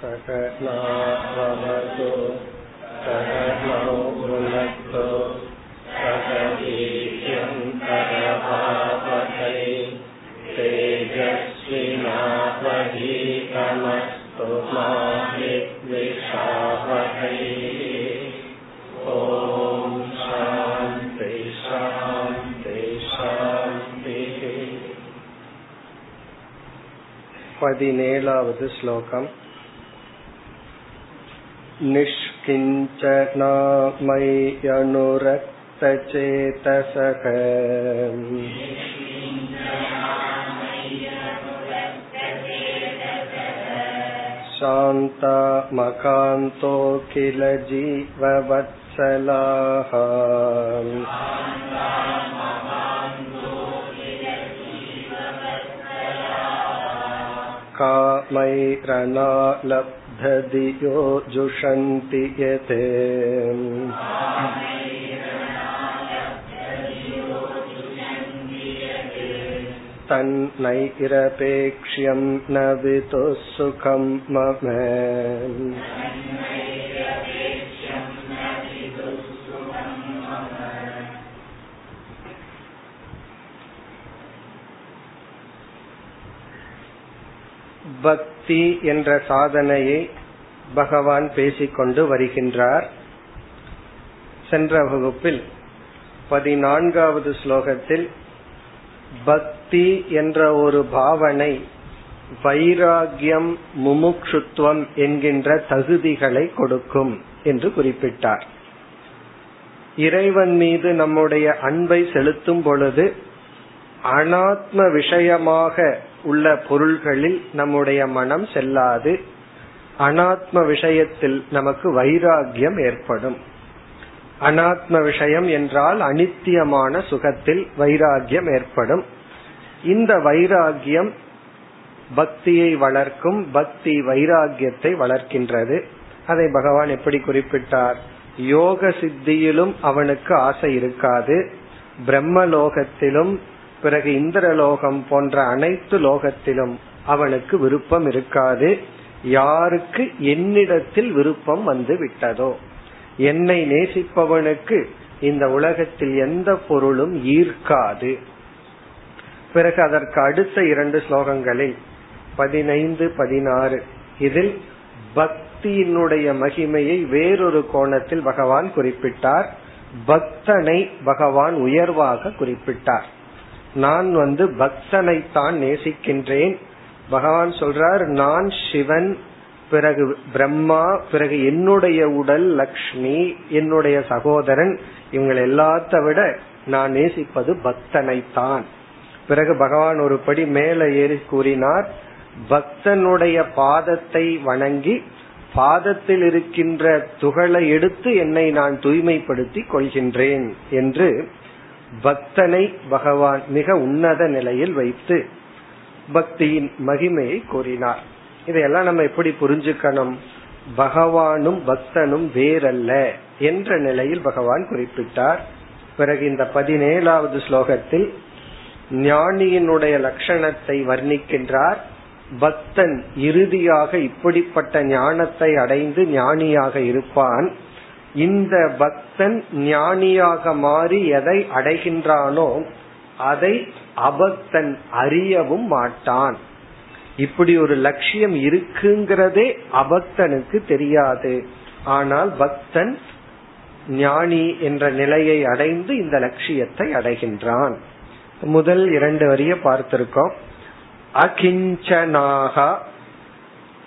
सकनावतु सकनौ भुनक्तु सक वीर्यङ्करभावकै तेजस्विनावधीतमस्तु मा विद्विषावकै ॐ शान्ति शान्ति शान्तिः பதினேழாவது ஸ்லோகம் निष्किञ्चनामय्यनुरक्तचेतसः शान्ता मकान्तो किल जीववत्सलाः कामैरनालब्धधियो जुषन्ति यत् तन्नैरपेक्ष्यं न वितुः सुखं मम பக்தி என்ற சாதனையை பகவான் பேசிக்கொண்டு வருகின்றார். சென்ற வகுப்பில் பதினான்காவது ஸ்லோகத்தில் பக்தி என்ற ஒரு பாவனை வைராகியம் முமுக்ஷுத்துவம் என்கின்ற தகுதிகளை கொடுக்கும் என்று குறிப்பிட்டார். இறைவன் மீது நம்முடைய அன்பை செலுத்தும் பொழுது அனாத்ம விஷயமாக உள்ள பொருள்களில் நம்முடைய மனம் செல்லாது. அனாத்ம விஷயத்தில் நமக்கு வைராகியம் ஏற்படும். அனாத்ம விஷயம் என்றால் அனித்தியமான சுகத்தில் வைராகியம் ஏற்படும். இந்த வைராகியம் பக்தியை வளர்க்கும் பக்தி வைராகியத்தை வளர்க்கின்றது. அதை பகவான் எப்படி குறிப்பிட்டார்? யோக சித்தியிலும் அவனுக்கு ஆசை இருக்காது. பிரம்மலோகத்திலும் பிறகு இந்திரலோகம் போன்ற அனைத்து லோகத்திலும் அவனுக்கு விருப்பம் இருக்காது. யாருக்கு என்னிடத்தில் விருப்பம் வந்து விட்டதோ? என்னை நேசிப்பவனுக்கு இந்த உலகத்தில் எந்த பொருளும் ஈர்க்காது. பிறகு அதற்கு அடுத்த இரண்டு ஸ்லோகங்களில் பதினைந்து பதினாறு இதில் பக்தியினுடைய மகிமையை வேறொரு கோணத்தில் பகவான் குறிப்பிட்டார். பக்தனை பகவான் உயர்வாக குறிப்பிட்டார். நான் வந்து பக்தனைத்தான் நேசிக்கின்றேன். பகவான் சொல்றார் நான் சிவன் பிறகு பிரம்மா பிறகு என்னுடைய உடல் லக்ஷ்மி என்னுடைய சகோதரன் இவங்களை எல்லாத்த விட நான் நேசிப்பது பக்தனைத்தான். பிறகு பகவான் ஒரு படி மேல ஏறி கூறினார் பக்தனுடைய பாதத்தை வணங்கி பாதத்தில் இருக்கின்ற துகளை எடுத்து என்னை நான் தூய்மைப்படுத்தி கொள்கின்றேன் என்று பக்தனை பகவான் மிக உன்னத நிலையில் வைத்து பக்தியின் மகிமையை கூறினார். இதையெல்லாம் நம்ம எப்படி புரிஞ்சுக்கணும்? பகவானும் பக்தனும் வேறல்ல என்ற நிலையில் பகவான் குறிப்பிட்டார். பிறகு இந்த பதினேழாவது ஸ்லோகத்தில் ஞானியினுடைய லட்சணத்தை வர்ணிக்கின்றார். பக்தன் இறுதியாக இப்படிப்பட்ட ஞானத்தை அடைந்து ஞானியாக இருப்பான். இந்த பக்தன் ஞானியாக மாறி எதை அடைகின்றானோ அதை அபக்தன் அறியவும் மாட்டான். இப்படி ஒரு லட்சியம் இருக்குங்கிறதே அபக்தனுக்கு தெரியாது. ஆனால் பக்தன் ஞானி என்ற நிலையை அடைந்து இந்த லட்சியத்தை அடைகின்றான். முதல் இரண்டு வரிய பார்த்திருக்கோம். அகிஞ்சனாகா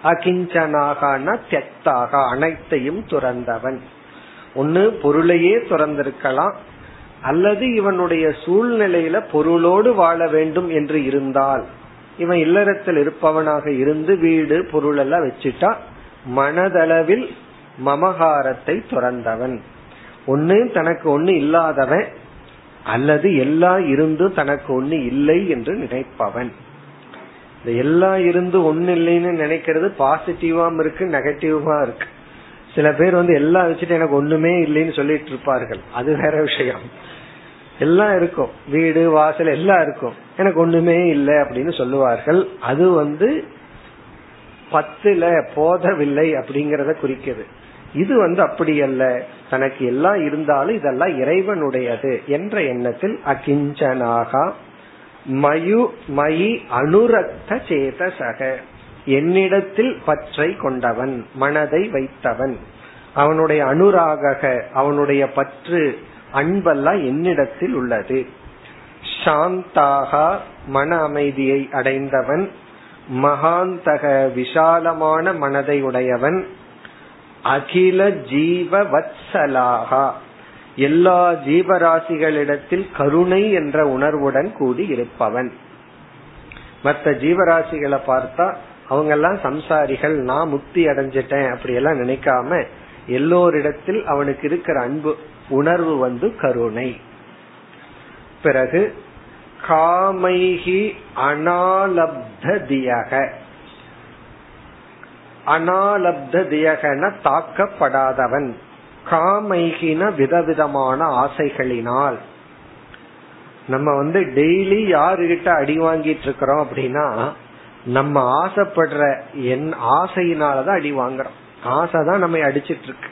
அகிஞ்சனாகனா தெத்தாக அனைத்தையும் துறந்தவன். ஒன்னு பொருளையே துறந்திருக்கலாம் அல்லது இவனுடைய சூழ்நிலையில பொருளோடு வாழ வேண்டும் என்று இருந்தால். இவன் இல்லறத்தில் இருப்பவனாக இருந்து வீடு பொருள் எல்லாம் வச்சுட்டா மனதளவில் மமகாரத்தை துறந்தவன். ஒன்னு தனக்கு ஒன்னு இல்லாதவன் அல்லது எல்லா இருந்து தனக்கு ஒண்ணு இல்லை என்று நினைப்பவன். இந்த எல்லா இருந்து ஒன்னு இல்லைன்னு நினைக்கிறது பாசிட்டிவாம் இருக்கு நெகட்டிவா இருக்கு. சில பேர் வந்து எல்லாம் வச்சுட்டு எனக்கு ஒண்ணுமே இல்லைன்னு சொல்லிட்டு இருப்பார்கள். அது வேற விஷயம். எல்லாம் இருக்கும். வீடு வாசல் எல்லாம் இருக்கும். எனக்கு ஒண்ணுமே இல்லை அப்படின்னு சொல்லுவார்கள். அது வந்து பத்துல போதவில்லை அப்படிங்கறத குறிக்குது. இது வந்து அப்படி அல்ல. தனக்கு எல்லாம் இருந்தாலும் இதெல்லாம் இறைவனுடையது என்ற எண்ணத்தில் அகிஞ்சனாகா மயு மயி அனுரக்த சேதசக. என்னிடத்தில் பற்றை கொண்டவன் மனதை வைத்தவன். அவனுடைய அனுராக அவனுடைய பற்று அன்பெல்லாம் என்னிடத்தில் உள்ளது. சாந்தாகா மன அமைதியை அடைந்தவன் மகாந்தக விஷாலமான மனதை உடையவன் அகில ஜீவ வத்சலாகா எல்லா ஜீவராசிகளிடத்தில் கருணை என்ற உணர்வுடன் கூடி இருப்பவன் மற்ற ஜீவராசிகளை பார்த்தா அவங்க எல்லாம் சம்சாரிகள் நான் முக்தி அடைஞ்சிட்டேன் அப்படி எல்லாம் நினைக்காம எல்லோரிடத்தில் அவனுக்கு இருக்கிற அன்பு உணர்வு வந்து கருணை. பிறகு காமைகி அனாலப்த தியக அனாலப்த தியகன தாக்கப்படாதவன். காமைகின விதவிதமான ஆசைகளினால். நம்ம வந்து டெய்லி யாருகிட்ட அடி வாங்கிட்டு இருக்கிறோம் அப்படின்னா நம்ம ஆசைப்படுற என் ஆசையினாலதான் அடி வாங்குறோம். ஆசை தான் நம்ம அடிச்சிட்டு இருக்கு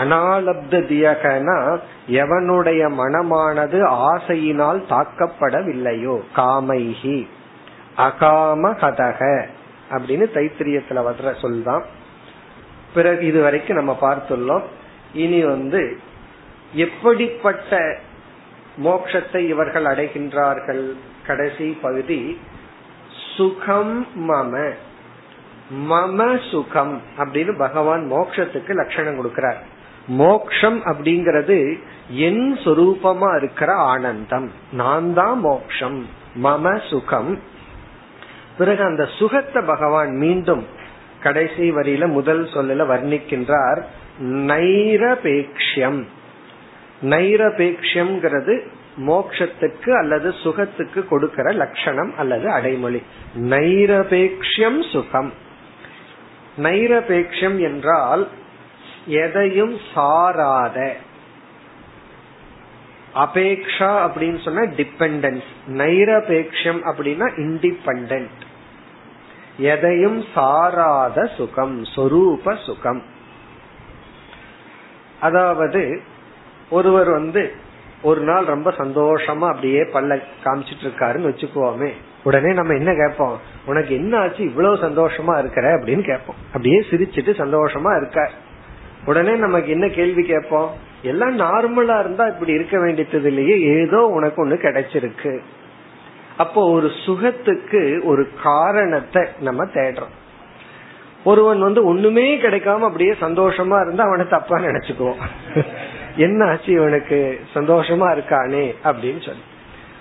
அனாலப்த தியகனா எவனுடைய மனமானது ஆசையினால் தாக்கப்படவில்லையோ? காமைஹி. அகாம கதக அப்படின்னு தைத்திரியத்துல வர்ற சொல்தான். பிறகு இது வரைக்கும் நம்ம பார்த்துள்ளோம். இனி வந்து எப்படிப்பட்ட மோட்சத்தை இவர்கள் அடைகின்றார்கள்? கடைசி பகுதி சுகம் மம. மம சுகம் அப்படின்னு பகவான் மோக்ஷத்துக்கு லட்சணம் கொடுக்கிறார். மோக்ஷம் அப்படிங்கிறது என் சொரூபமா இருக்கிற ஆனந்தம். நான் தான் மோக்ஷம். மம சுகம். பிறகு அந்த சுகத்தை பகவான் மீண்டும் கடைசி வரியில முதல் சொல்லல வர்ணிக்கின்றார் நைரபேக்ஷம் நைரபேக்ஷம்ங்கிறது மோக்ஷத்துக்கு அல்லது சுகத்துக்கு கொடுக்கிற லட்சணம் அல்லது அடைமொழி. நைரபேக்ஷம் சுகம். நைரபேக்ஷம் என்றால் எதையும் சாராத. அபேக்ஷா அப்படின்னு சொன்னா டிபெண்டன்ஸ் நைரபேக்ஷம் அப்படின்னா இண்டிபெண்ட் எதையும் சாராத சுகம் சொரூப சுகம். அதாவது ஒருவர் வந்து ஒரு நாள் ரொம்ப சந்தோஷமா அப்படியே பல்ல காமிச்சிட்டு இருக்காருன்னு வச்சுக்குவோமே. உடனே நம்ம என்ன கேட்போம்? உனக்கு என்ன ஆச்சு? இவ்வளவு சந்தோஷமா இருக்கிற? அப்படின்னு கேட்போம். அப்படியே சிரிச்சிட்டு சந்தோஷமா இருக்க உடனே நமக்கு என்ன கேள்வி கேட்போம்? எல்லாம் நார்மலா இருந்தா இப்படி இருக்க வேண்டியது இல்லையே ஏதோ உனக்கு ஒண்ணு கிடைச்சிருக்கு. அப்போ ஒரு சுகத்துக்கு ஒரு காரணத்தை நம்ம தேடுறோம். ஒருவன் வந்து ஒண்ணுமே கிடைக்காம அப்படியே சந்தோஷமா இருந்தா அவனை தப்பா நினைச்சுக்குவோம் என்ன ஆச்சு இவனுக்கு? சந்தோஷமா இருக்கானே அப்படின்னு சொல்லி.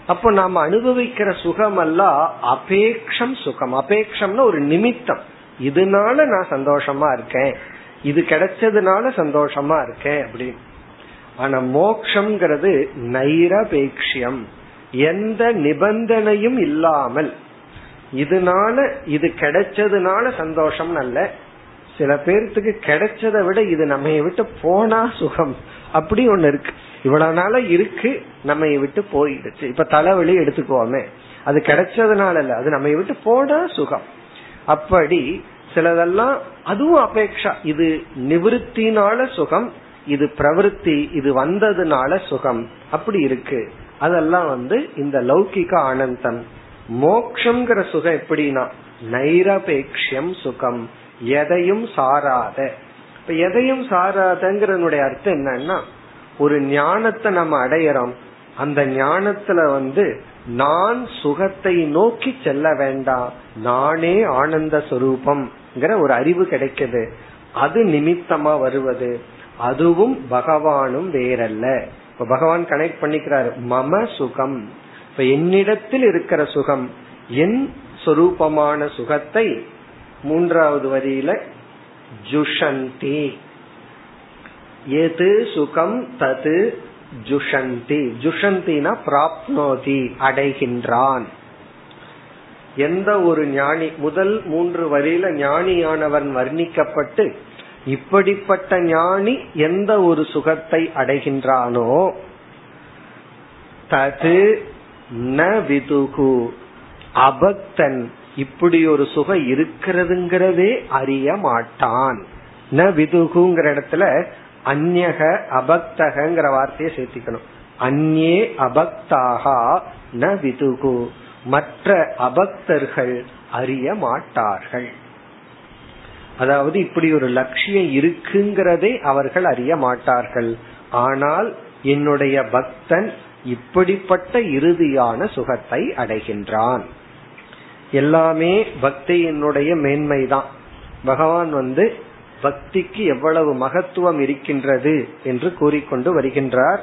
அப்போ நாம அனுபவிக்கிற சுகம் அல்ல அபேக்ஷம் சுகம். அபேக்ஷம்னா ஒரு நிமித்தம். இதனால நான் சந்தோஷமா இருக்கேன். இது கிடைச்சதுனால சந்தோஷமா இருக்கேன் அப்படின்னு. ஆனா மோக்ஷம்ங்கிறது நைரபேக்ஷியம். எந்த நிபந்தனையும் இல்லாமல். இதனால இது கிடைச்சதுனால சந்தோஷம் அல்ல. சில பேர்த்துக்கு கிடைச்சதை விட இது நம்ம விட்டு போனா சுகம். அப்படி ஒண்ணு இருக்கு. இவ்வளவு நாள இருக்கு நம்ம விட்டு போயிடுச்சு. இப்ப தலைவலி எடுத்துக்கோமே அது கிடைச்சதுனால இல்ல அது நம்ம விட்டு போனா சுகம். அப்படி சிலதெல்லாம் அதுவும் அபேக்ஷா. இது நிவிருத்தினால சுகம் இது பிரவருத்தி இது வந்ததுனால சுகம். அப்படி இருக்கு. அதெல்லாம் வந்து இந்த லௌகிக ஆனந்தம். மோக்ஷங்கிற சுகம் எப்படின்னா நைரபேக்ஷம் சுகம். எதையும் சாராத. இப்ப எதையும் சாராதங்கிறனுடைய அர்த்தம் என்னன்னா ஒரு ஞானத்தை நம்ம அடையறோம். அந்த ஞானத்துல வந்து நான் சுகத்தை நோக்கி செல்ல வேண்டாம் நானே ஆனந்த சுரூபம்ங்கிற ஒரு அறிவு கிடைக்குது. அது நிமித்தமா வருவது. அதுவும் பகவானும் வேறல்ல. இப்ப பகவான் கனெக்ட் பண்ணிக்கிறாரு மம சுகம். இப்ப என்னிடத்தில் இருக்கிற சுகம் என் சொரூபமான சுகத்தை மூன்றாவது வரியில ஜுஷந்தி. எது சுகம் தது ஜுஷந்தி. ஜுஷந்தினா பிராப்னோதி அடைகின்றான். எந்த ஒரு ஞானி முதல் மூன்று வரியில ஞானியானவன் வர்ணிக்கப்பட்டு இப்படிப்பட்ட ஞானி எந்த ஒரு சுகத்தை அடைகின்றானோ தது ந விதுகு அபக்தன் இப்படி ஒரு சுகம் இருக்கிறதுங்கிறதே அறிய மாட்டான். ந விதுகுங்கிற இடத்துல அந்நக அபக்தகங்கிற வார்த்தையை சேர்த்திக்கணும். அந்நே அபக்தாகா ந விதுகு. மற்ற அபக்தர்கள் அறிய மாட்டார்கள். அதாவது இப்படி ஒரு லட்சியம் இருக்குங்கிறதே அவர்கள் அறிய மாட்டார்கள். ஆனால் என்னுடைய பக்தன் இப்படிப்பட்ட இறுதியான சுகத்தை அடைகின்றான். எல்லாமே பக்தியினுடைய மேன்மை தான் பகவான் வந்து பக்திக்கு எவ்வளவு மகத்துவம் இருக்கின்றது என்று கூறிக்கொண்டு வருகின்றார்.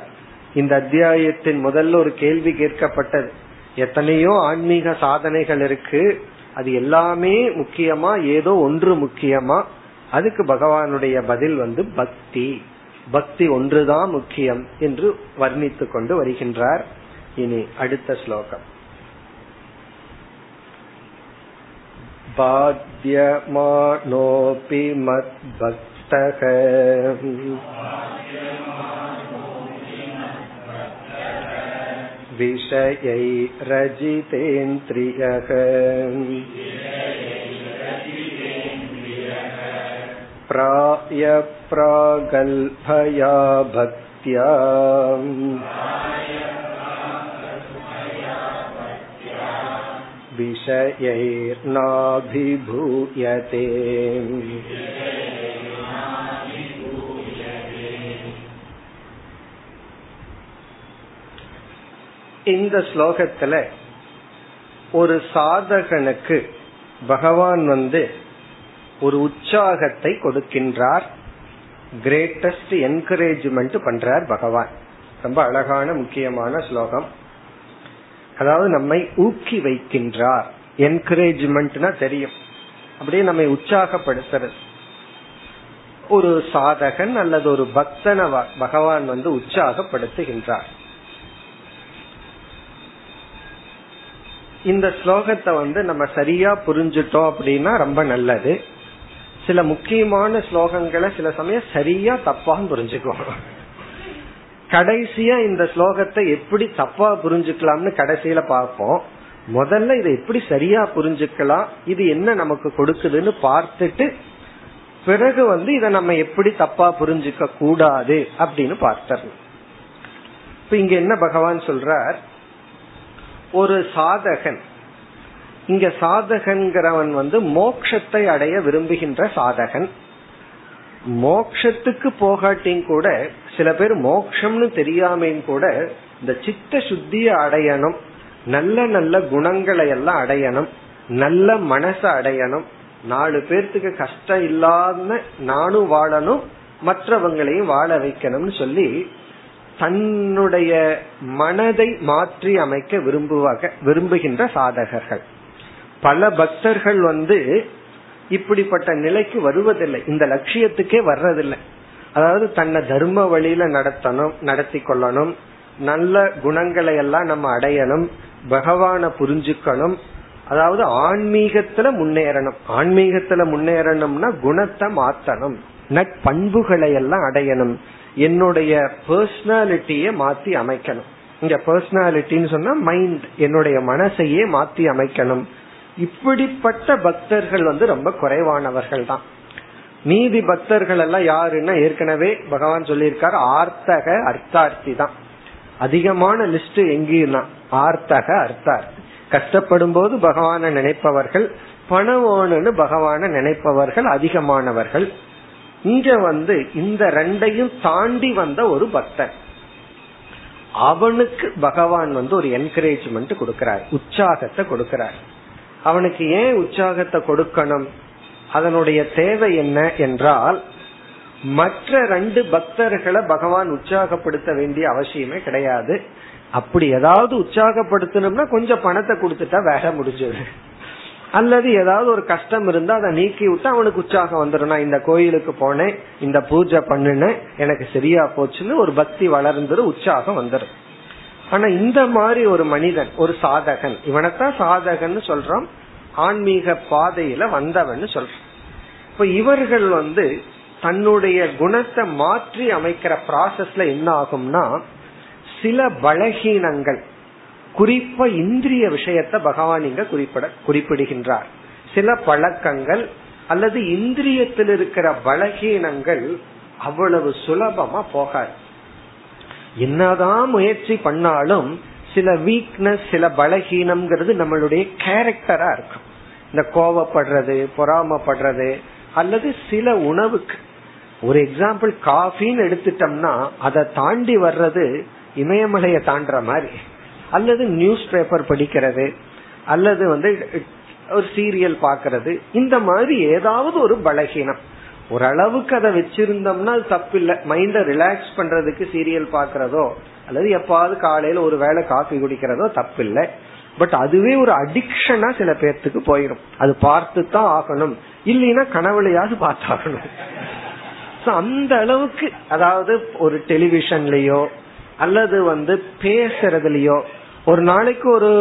இந்த அத்தியாயத்தின் முதல்ல ஒரு கேள்வி கேட்கப்பட்டது. எத்தனையோ ஆன்மீக சாதனைகள் இருக்கு. அது எல்லாமே முக்கியமா ஏதோ ஒன்று முக்கியமா? அதுக்கு பகவானுடைய பதில் வந்து பக்தி. பக்தி ஒன்றுதான் முக்கியம் என்று வர்ணித்து கொண்டு வருகின்றார். இனி அடுத்த ஸ்லோகம். बाध्यमानोऽपि मद्भक्तः विषयैरजितेन्द्रियः प्रायप्रागल्भया भक्त्या विषयैर्नाभिभूयते இந்த ஸ்லோகத்துல ஒரு சாதகனுக்கு பகவான் வந்து ஒரு உற்சாகத்தை கொடுக்கின்றார் கிரேட்டஸ்ட் என்கரேஜ்மெண்ட் பண்றார் பகவான் ரொம்ப அழகான முக்கியமான ஸ்லோகம் அதாவது நம்மை ஊக்கி வைக்கின்றார். என்கரேஜ்மெண்ட்னா தெரியும். அப்படியே நம்மை உற்சாகப்படுத்துறது. ஒரு சாதகன் அல்லது ஒரு பக்தனை பகவான் வந்து உற்சாகப்படுத்துகின்றார். இந்த ஸ்லோகத்தை வந்து நம்ம சரியா புரிஞ்சுட்டோம் அப்படின்னா ரொம்ப நல்லது. சில முக்கியமான ஸ்லோகங்களை சில சமயம் சரியா தப்பான்னு புரிஞ்சுக்குவோம். கடைசியா இந்த ஸ்லோகத்தை எப்படி தப்பா புரிஞ்சுக்கலாம்னு கடைசியில பார்ப்போம். முதல்ல இதை எப்படி சரியா புரிஞ்சுக்கலாம் இது என்ன நமக்கு கொடுக்குதுன்னு பார்த்துட்டு பிறகு வந்து இதை நம்ம எப்படி தப்பா புரிஞ்சுக்க கூடாது அப்படின்னு பார்த்தரணும் இப்ப இங்க என்ன பகவான் சொல்றார்? ஒரு சாதகன் இங்க சாதகன்கிறவன் வந்து மோக்ஷத்தை அடைய விரும்புகின்ற சாதகன். மோக்ஷத்துக்கு போகாட்டியும் கூட சில பேர் மோக்ஷம்னு தெரியாமையும் கூட இந்த சித்த சுத்திய அடையணும் நல்ல நல்ல குணங்களை எல்லாம் அடையணும் நல்ல மனசை அடையணும் நாலு பேர்த்துக்கு கஷ்டம் இல்லாம நானும் வாழணும் மற்றவங்களையும் வாழ வைக்கணும்னு சொல்லி தன்னுடைய மனதை மாற்றி அமைக்க விரும்புவாக விரும்புகின்ற சாதகர்கள். பல பக்தர்கள் வந்து இப்படிப்பட்ட நிலைக்கு வருவதில்லை. இந்த லட்சியத்துக்கே வர்றதில்லை. அதாவது தன்னை தர்ம வழியில நடத்தணும் நடத்தி கொள்ளணும் நல்ல குணங்களை எல்லாம் நம்ம அடையணும் பகவான புரிஞ்சுக்கணும். அதாவது ஆன்மீகத்துல முன்னேறணும். ஆன்மீகத்துல முன்னேறணும்னா குணத்தை மாத்தணும். நட்பண்புகளை எல்லாம் அடையணும். என்னுடைய பர்சனாலிட்டிய மாத்தி அமைக்கணும். இங்க பர்சனாலிட்டின்னு சொன்னா மைண்ட் என்னுடைய மனசையே மாத்தி அமைக்கணும். இப்படிப்பட்ட பக்தர்கள் வந்து ரொம்ப குறைவானவர்கள் தான். நீதி பக்தர்கள் எல்லாம் யாருன்னா ஏற்கனவே பகவான் சொல்லியிருக்காரு ஆர்த்தக அர்த்தார்த்தி தான். அதிகமான லிஸ்ட் எங்கேயும்னா ஆர்த்தக அர்த்தார்த்தி கஷ்டப்படும் போது பகவான நினைப்பவர்கள் பணவோனு பகவான நினைப்பவர்கள் அதிகமானவர்கள். இங்க வந்து இந்த ரெண்டையும் தாண்டி வந்த ஒரு பக்தன். அவனுக்கு பகவான் வந்து ஒரு என்கரேஜ்மெண்ட் கொடுக்கிறார் உற்சாகத்தை கொடுக்கிறார். அவனுக்கு ஏன் உற்சாகத்தை கொடுக்கணும்? அதனுடைய தேவை என்ன என்றால் மற்ற ரெண்டு பக்தர்களை பகவான் உற்சாகப்படுத்த வேண்டிய அவசியமே கிடையாது. அப்படி ஏதாவது உற்சாகப்படுத்தணும்னா கொஞ்சம் பணத்தை கொடுத்துட்டா வேலை முடிஞ்சது. அல்லது ஏதாவது ஒரு கஷ்டம் இருந்தா அதை நீக்கி விட்டு அவனுக்கு உற்சாகம் வந்துடும் நான் இந்த கோயிலுக்கு போனேன் இந்த பூஜை பண்ணுனேன் எனக்கு சரியா போச்சுன்னு ஒரு பக்தி வளர்ந்துரு உற்சாகம் வந்துடும் ஆனா இந்த மாதிரி ஒரு மனிதன் ஒரு சாதகன் இவனைத்தான் சாதகன் சொல்றோம் ஆன்மீக பாதையில வந்தவன் சொல்றான் இப்ப இவர்கள் வந்து தன்னுடைய குணத்தை மாற்றி அமைக்கிற ப்ராசஸ்ல என்ன ஆகும்னா சில பலகீனங்கள் குறிப்பா இந்திரிய விஷயத்த பகவான் இங்க குறிப்பிட குறிப்பிடுகின்றார். சில பழக்கங்கள் அல்லது இந்திரியத்தில் இருக்கிற பலகீனங்கள் அவ்வளவு சுலபமா போகாது. என்னதான் முயற்சி பண்ணாலும் சில வீக்னஸ் சில பலகீனம்ங்கிறது நம்மளுடைய கேரக்டரா இருக்கும். இந்த கோவப்படுறது பொறாமப்படுறது அல்லது சில உணவுக்கு. ஒரு எக்ஸாம்பிள் காஃபின்னு எடுத்துட்டோம்னா அதை தாண்டி வர்றது இமயமலையை தாண்டுற மாதிரி. அல்லது நியூஸ் பேப்பர் படிக்கிறது அல்லது வந்து ஒரு சீரியல் பாக்குறது இந்த மாதிரி ஏதாவது ஒரு பலகீனம். ஓரளவுக்கு அதை வச்சிருந்தோம்னா தப்பு இல்லை மைண்ட ரிலாக்ஸ் பண்றதுக்கு சீரியல் பாக்குறதோ அல்லது எப்பாவது காலையில ஒரு வேளை காஃபி குடிக்கிறதோ தப்பு இல்லை பட் அதுவே ஒரு அடிக்ஷனா சில பேர்த்துக்கு போயிடும் அது பார்த்து தான் ஆகணும். இல்லைன்னா கனவுலையாவது பார்த்தாகணும். அந்த அளவுக்கு அதாவது ஒரு டெலிவிஷன்லயோ அல்லது வந்து பேசுறதுலயோ ஒரு நாளைக்கு ஒரு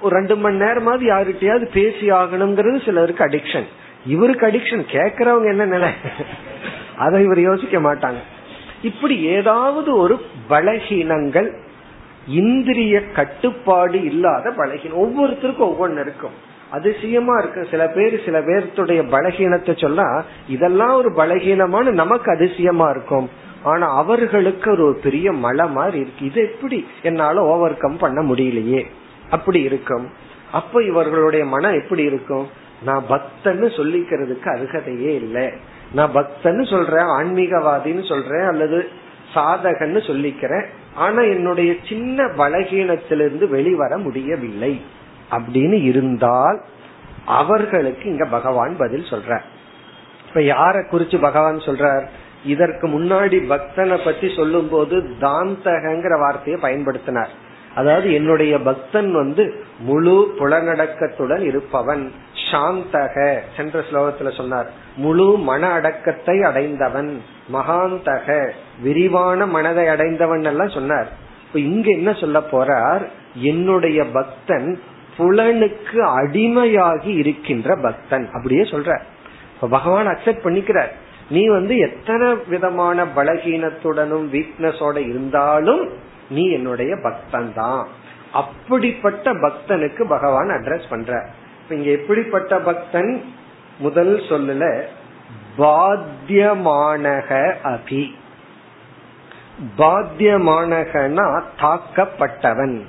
ஒரு ரெண்டு மணி நேரமாவது யாருகிட்டயாவது பேசி ஆகணுங்கிறது சிலருக்கு அடிக்ஷன் இவருக்கு அடிக்ஷன் கேக்குறவங்க என்ன நிலை? அதை இவர் யோசிக்க மாட்டாங்க. இப்படி ஏதாவது ஒரு பலகீனங்கள் இந்திரிய கட்டுப்பாடு இல்லாத பலகீனம் ஒவ்வொருத்தருக்கும் ஒவ்வொன்னு இருக்கும். அதிசயமா இருக்கு. சில பேர் சில பேர்த்துடைய பலகீனத்தை சொன்னா இதெல்லாம் ஒரு பலகீனமான நமக்கு அதிசயமா இருக்கும். ஆனா அவர்களுக்கு ஒரு பெரிய மலை மாதிரி இருக்கு. இது எப்படி என்னால ஓவர் கம் பண்ண முடியலையே? அப்படி இருக்கும். அப்ப இவர்களுடைய மனம் எப்படி இருக்கும்? நான் பக்தன்னு சொல்லிக்கிறதுக்கு அருகதையே இல்லை. நான் பக்தன்னு சொல்றேன் ஆன்மீகவாதின்னு சொல்றேன் அல்லது சாதகன்னு சொல்லிக்கிறேன். ஆனா என்னுடைய சின்ன பலகீனத்திலிருந்து வெளிவர முடியவில்லை. அப்படின்னு இருந்தால் அவர்களுக்கு இங்க பகவான் பதில் சொல்ற இப்ப யார குறிச்சு பகவான் சொல்றார்? இதற்கு முன்னாடி பக்தனை பத்தி சொல்லும் போது தாந்தகங்கிற வார்த்தையை பயன்படுத்தினார். அதாவது என்னுடைய பக்தன் வந்து முழு புலநடக்கத்துடன் இருப்பவன். சாந்தக சென்ற ஸ்லோகத்துல சொன்னார். முழு மன அடக்கத்தை அடைந்தவன் மகாந்தக விரிவான மனதை அடைந்தவன் எல்லாம் சொன்னார். இப்ப இங்க என்ன சொல்ல போறார்? என்னுடைய பக்தன் புலனுக்கு அடிமையாகி இருக்கின்ற பக்தன். அப்படியே சொல்ற பகவான் அக்செப்ட் பண்ணிக்கிறார். நீ வந்து எத்தனை விதமான பலகீனத்துடனும் வீக்னஸோட இருந்தாலும் நீ என்னுடைய பக்தன் தான் அப்படிப்பட்ட பக்தனுக்கு பகவான் அட்ரஸ் பண்ற இங்க எப்படிப்பட்ட பக்தன்? முதல் சொல்லல பாத்தியமானக அபி. பாத்தியமானகனா தாக்கப்பட்டவன்.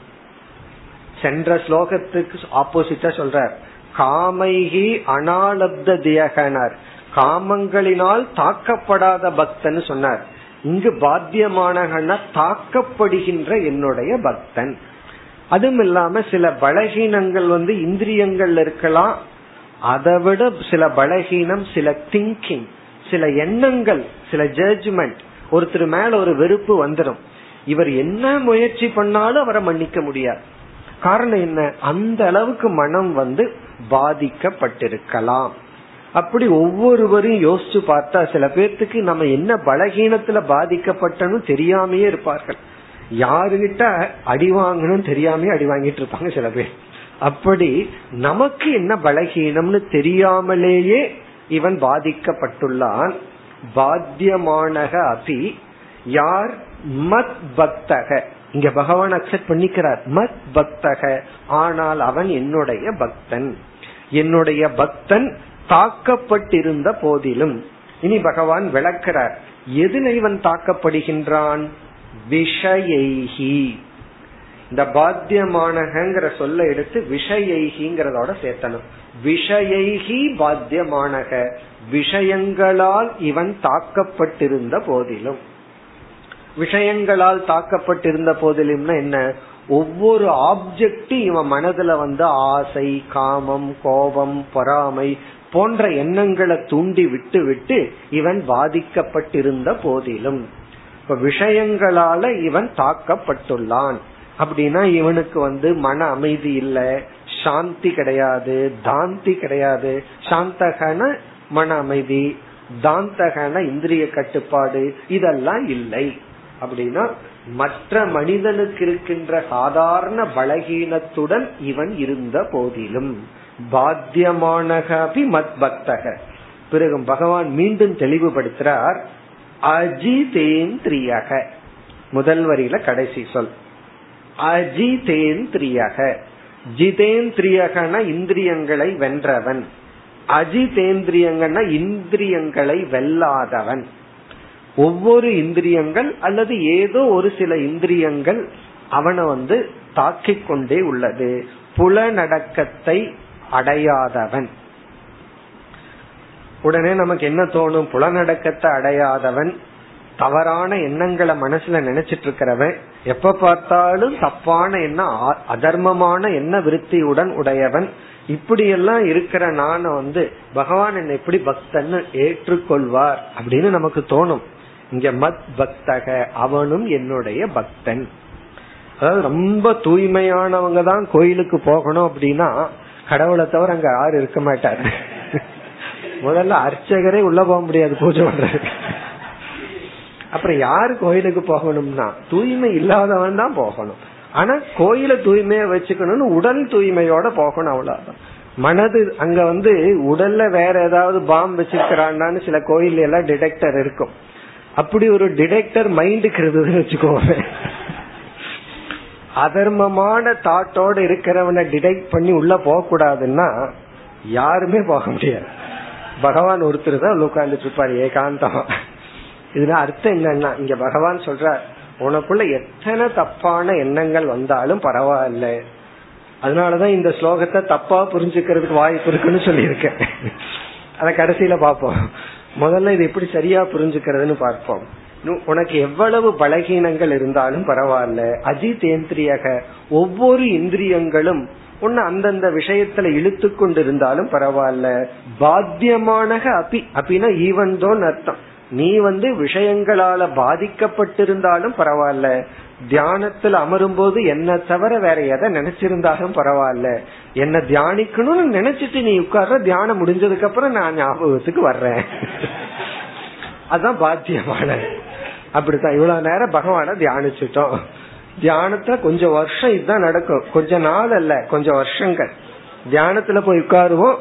சென்ற ஸ்லோகத்துக்கு ஆப்போசிட்டா சொல்றார். காமைகி அனாலப்த தியகனர். காமங்களினால் தாக்கப்படாத பக்தன் சொன்னார். இங்கு பாத்தியமானகன்னா தாக்கப்படுகின்ற என்னுடைய பக்தன். அதுவும் இல்லாம சில பலகீனங்கள் வந்து இந்திரியங்கள் இருக்கலாம். அதை விட சில பலகீனம் சில திங்கிங் சில எண்ணங்கள் சில ஜட்ஜ்மெண்ட் ஒருத்தர் மேல ஒரு வெறுப்பு வந்துடும். இவர் என்ன முயற்சி பண்ணாலும் அவரை மன்னிக்க முடியாது. காரணம் என்ன? அந்த அளவுக்கு மனம் வந்து பாதிக்கப்பட்டிருக்கலாம். அப்படி ஒவ்வொருவரையும் யோசிச்சு பார்த்தா சில பேர்த்துக்கு நம்ம என்ன பலகீனத்துல பாதிக்கப்பட்டனும் தெரியாமயே இருப்பார்கள். யாருகிட்ட அடி வாங்கணும் தெரியாம அடி வாங்கிட்டு இருப்பாங்க சில பேர். அப்படி நமக்கு என்ன பலகீனம்னு தெரியாமலேயே இவன் பாதிக்கப்பட்டுள்ளான். பாத்தியமானக அபி யார்? மத் பக்தக. இங்க பகவான் அக்செப்ட் பண்ணிக்கிறார். மத் பக்தக. ஆனால் அவன் என்னுடைய பக்தன். என்னுடைய பக்தன் தாக்கப்பட்டிருந்த போதிலும். இனி பகவான் விளக்கிறார். எதுல இவன் தாக்கப்படுகின்றான்? விஷயைகி இந்த பாத்தியமானகங்கிற சொல்ல எடுத்து விஷயைகிங்கிறதோட சேர்த்தணும். விஷயைகி பாத்தியமானக. விஷயங்களால் இவன் தாக்கப்பட்டிருந்த போதிலும். விஷயங்களால் தாக்கப்பட்டிருந்த போதிலும்னா என்ன? ஒவ்வொரு ஆப்ஜெக்டும் இவன் மனதுல வந்து ஆசை காமம் கோபம் பொறாமை போன்ற எண்ணங்களை தூண்டி விட்டு விட்டு இவன் பாதிக்கப்பட்டிருந்த போதிலும். இப்ப விஷயங்களால இவன் தாக்கப்பட்டுள்ளான். அப்படின்னா இவனுக்கு வந்து மன அமைதி இல்ல சாந்தி கிடையாது தாந்தி கிடையாது. சாந்தகன மன அமைதி தாந்தகன இந்திரிய கட்டுப்பாடு இதெல்லாம் இல்லை. அப்படின்னா மற்ற மனிதனுக்கு இருக்கின்ற சாதாரண பலகீனத்துடன் இவன் இருந்த போதிலும் பாத்தியமானகி மத் பக்தக பிறகு பகவான் மீண்டும் தெளிவுபடுத்துறார் அஜிதேந்திரியக. முதல் வரியில கடைசி சொல். அஜிதேந்திரியக. ஜிதேந்திரியகன இந்திரியங்களை வென்றவன். அஜிதேந்திரியங்கன்னா இந்திரியங்களை வெல்லாதவன். ஒவ்வொரு இந்திரியங்கள் அல்லது ஏதோ ஒரு சில இந்திரியங்கள் அவனை வந்து தாக்கிக் கொண்டே உள்ளது. புலநடக்கத்தை அடையாதவன். உடனே நமக்கு என்ன தோணும்? புலநடக்கத்தை அடையாதவன் தவறான எண்ணங்களை மனசுல நினைச்சிட்டு இருக்கிறவன் எப்ப பார்த்தாலும் தப்பான எண்ணம் அதர்மமான எண்ண விருத்தியுடன் உடையவன். இப்படி எல்லாம் இருக்கிற நான் வந்து பகவான் என்னை எப்படி பக்தன்னு ஏற்றுக்கொள்வார் அப்படின்னு நமக்கு தோணும். இங்க மத் பக்தக அவனும் என்னுடைய பக்தன். அதாவது ரொம்ப தூய்மையானவங்க தான் கோயிலுக்கு போகணும் அப்படின்னா கடவுளை தவிர அங்க யாரும் இருக்க மாட்டாரு. முதல்ல அர்ச்சகரே உள்ள போக முடியாது பூஜை பண்றதுக்கு. அப்புறம் யாரு கோயிலுக்கு போகணும்னா தூய்மை இல்லாதவன் தான் போகணும். ஆனா கோயில தூய்மையா வச்சுக்கணும்னு உடல் தூய்மையோட போகணும் அவ்வளவுதான். மனது அங்க வந்து உடல்ல வேற ஏதாவது பாம்பு வச்சிருக்கிறான்னு சில கோயில் எல்லாம் டிடெக்டர் இருக்கும். அப்படி ஒரு டிடெக்டர் மைண்டுக்கு இருந்ததுன்னு வச்சுக்கோங்க அதர்மமான தாட்டோட இருக்கிறவனை டிடெக்ட் பண்ணி உள்ள போக கூடாதுன்னா யாருமே போக முடியாது. பகவான் ஒருத்தர் தான் உட்கார்ந்துட்டு இருப்பாரு ஏகாந்தம். இதுல அர்த்தம் என்னன்னா இங்க பகவான் சொல்ற உனக்குள்ள எத்தனை தப்பான எண்ணங்கள் வந்தாலும் பரவாயில்ல. அதனாலதான் இந்த ஸ்லோகத்தை தப்பா புரிஞ்சுக்கிறதுக்கு வாய்ப்பு இருக்குன்னு சொல்லியிருக்கேன். அத கடைசியில பாப்போம் முதல்ல இது எப்படி சரியா புரிஞ்சுக்கிறதுன்னு பார்ப்போம். உனக்கு எவ்வளவு பலகீனங்கள் இருந்தாலும் பரவாயில்ல. அஜிதேந்திரியக ஒவ்வொரு இந்திரியங்களும் உன்னை அந்தந்த விஷயத்துல இழுத்து கொண்டிருந்தாலும் பரவாயில்ல. பாத்தியமான அபி. அப்படின்னா ஈவன் தோன் அர்த்தம். நீ வந்து விஷயங்களால பாதிக்கப்பட்டிருந்தாலும் பரவாயில்ல. தியானத்துல அமரும் போது என்ன தவிர வேற எதை நினைச்சிருந்தாலும் பரவாயில்ல. என்ன தியானிக்கணும்னு நினைச்சிட்டு நீ உட்கார்ற தியானம் முடிஞ்சதுக்கு அப்புறம் நான் ஞாபகத்துக்கு வர்றேன். அதுதான் பாத்தியமான அப்படித்தான். இவ்வளவு நேரம் பகவான தியானிச்சுட்டோம். தியானத்துல கொஞ்சம் வருஷம் இதுதான் நடக்கும். கொஞ்ச நாள் அல்ல கொஞ்சம் வருஷங்கள். தியானத்துல போய் உட்காருவோம்.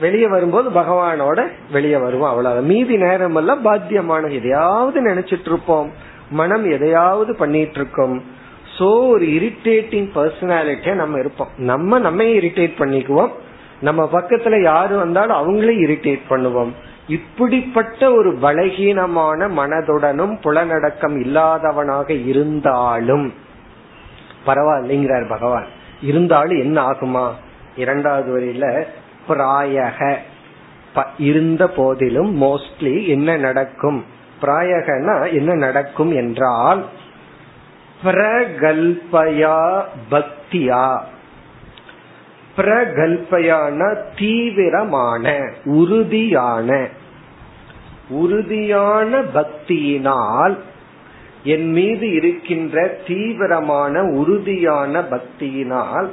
வெளியே வரும்போது பகவானோட வெளியே வருவோம் அவ்வளவு மீதி நேரம் எல்லாம் பாத்தியமான எதையாவது நினைச்சிட்டு இருப்போம் மனம் எதையாவது பண்ணிட்டு இருக்கோம் சோ ஒரு இரிட்டேட்டிங் பர்சனாலிட்டியா நம்ம இருப்போம். நம்ம நம்ம இரிட்டேட் பண்ணிக்குவோம். நம்ம பக்கத்துல யாரு வந்தாலும் அவங்களே இரிட்டேட் பண்ணுவோம். இப்படிப்பட்ட ஒரு பலகீனமான மனதுடனும் புலநடக்கம் இல்லாதவனாக இருந்தாலும் பரவாயில்லைங்கிறார் பகவான். இருந்தாலும் என்ன ஆகுமா? இரண்டாவது வரையில பிராயக. இருந்த போதிலும் மோஸ்ட்லி என்ன நடக்கும்? பிராயகனா என்ன நடக்கும் என்றால் பிரகல்பயா பக்தியா. பிரகல்பயான தீவிரமான உறுதியான. உறுதியான பக்தியினால் என் மீது இருக்கின்ற தீவிரமான உறுதியான பக்தியினால்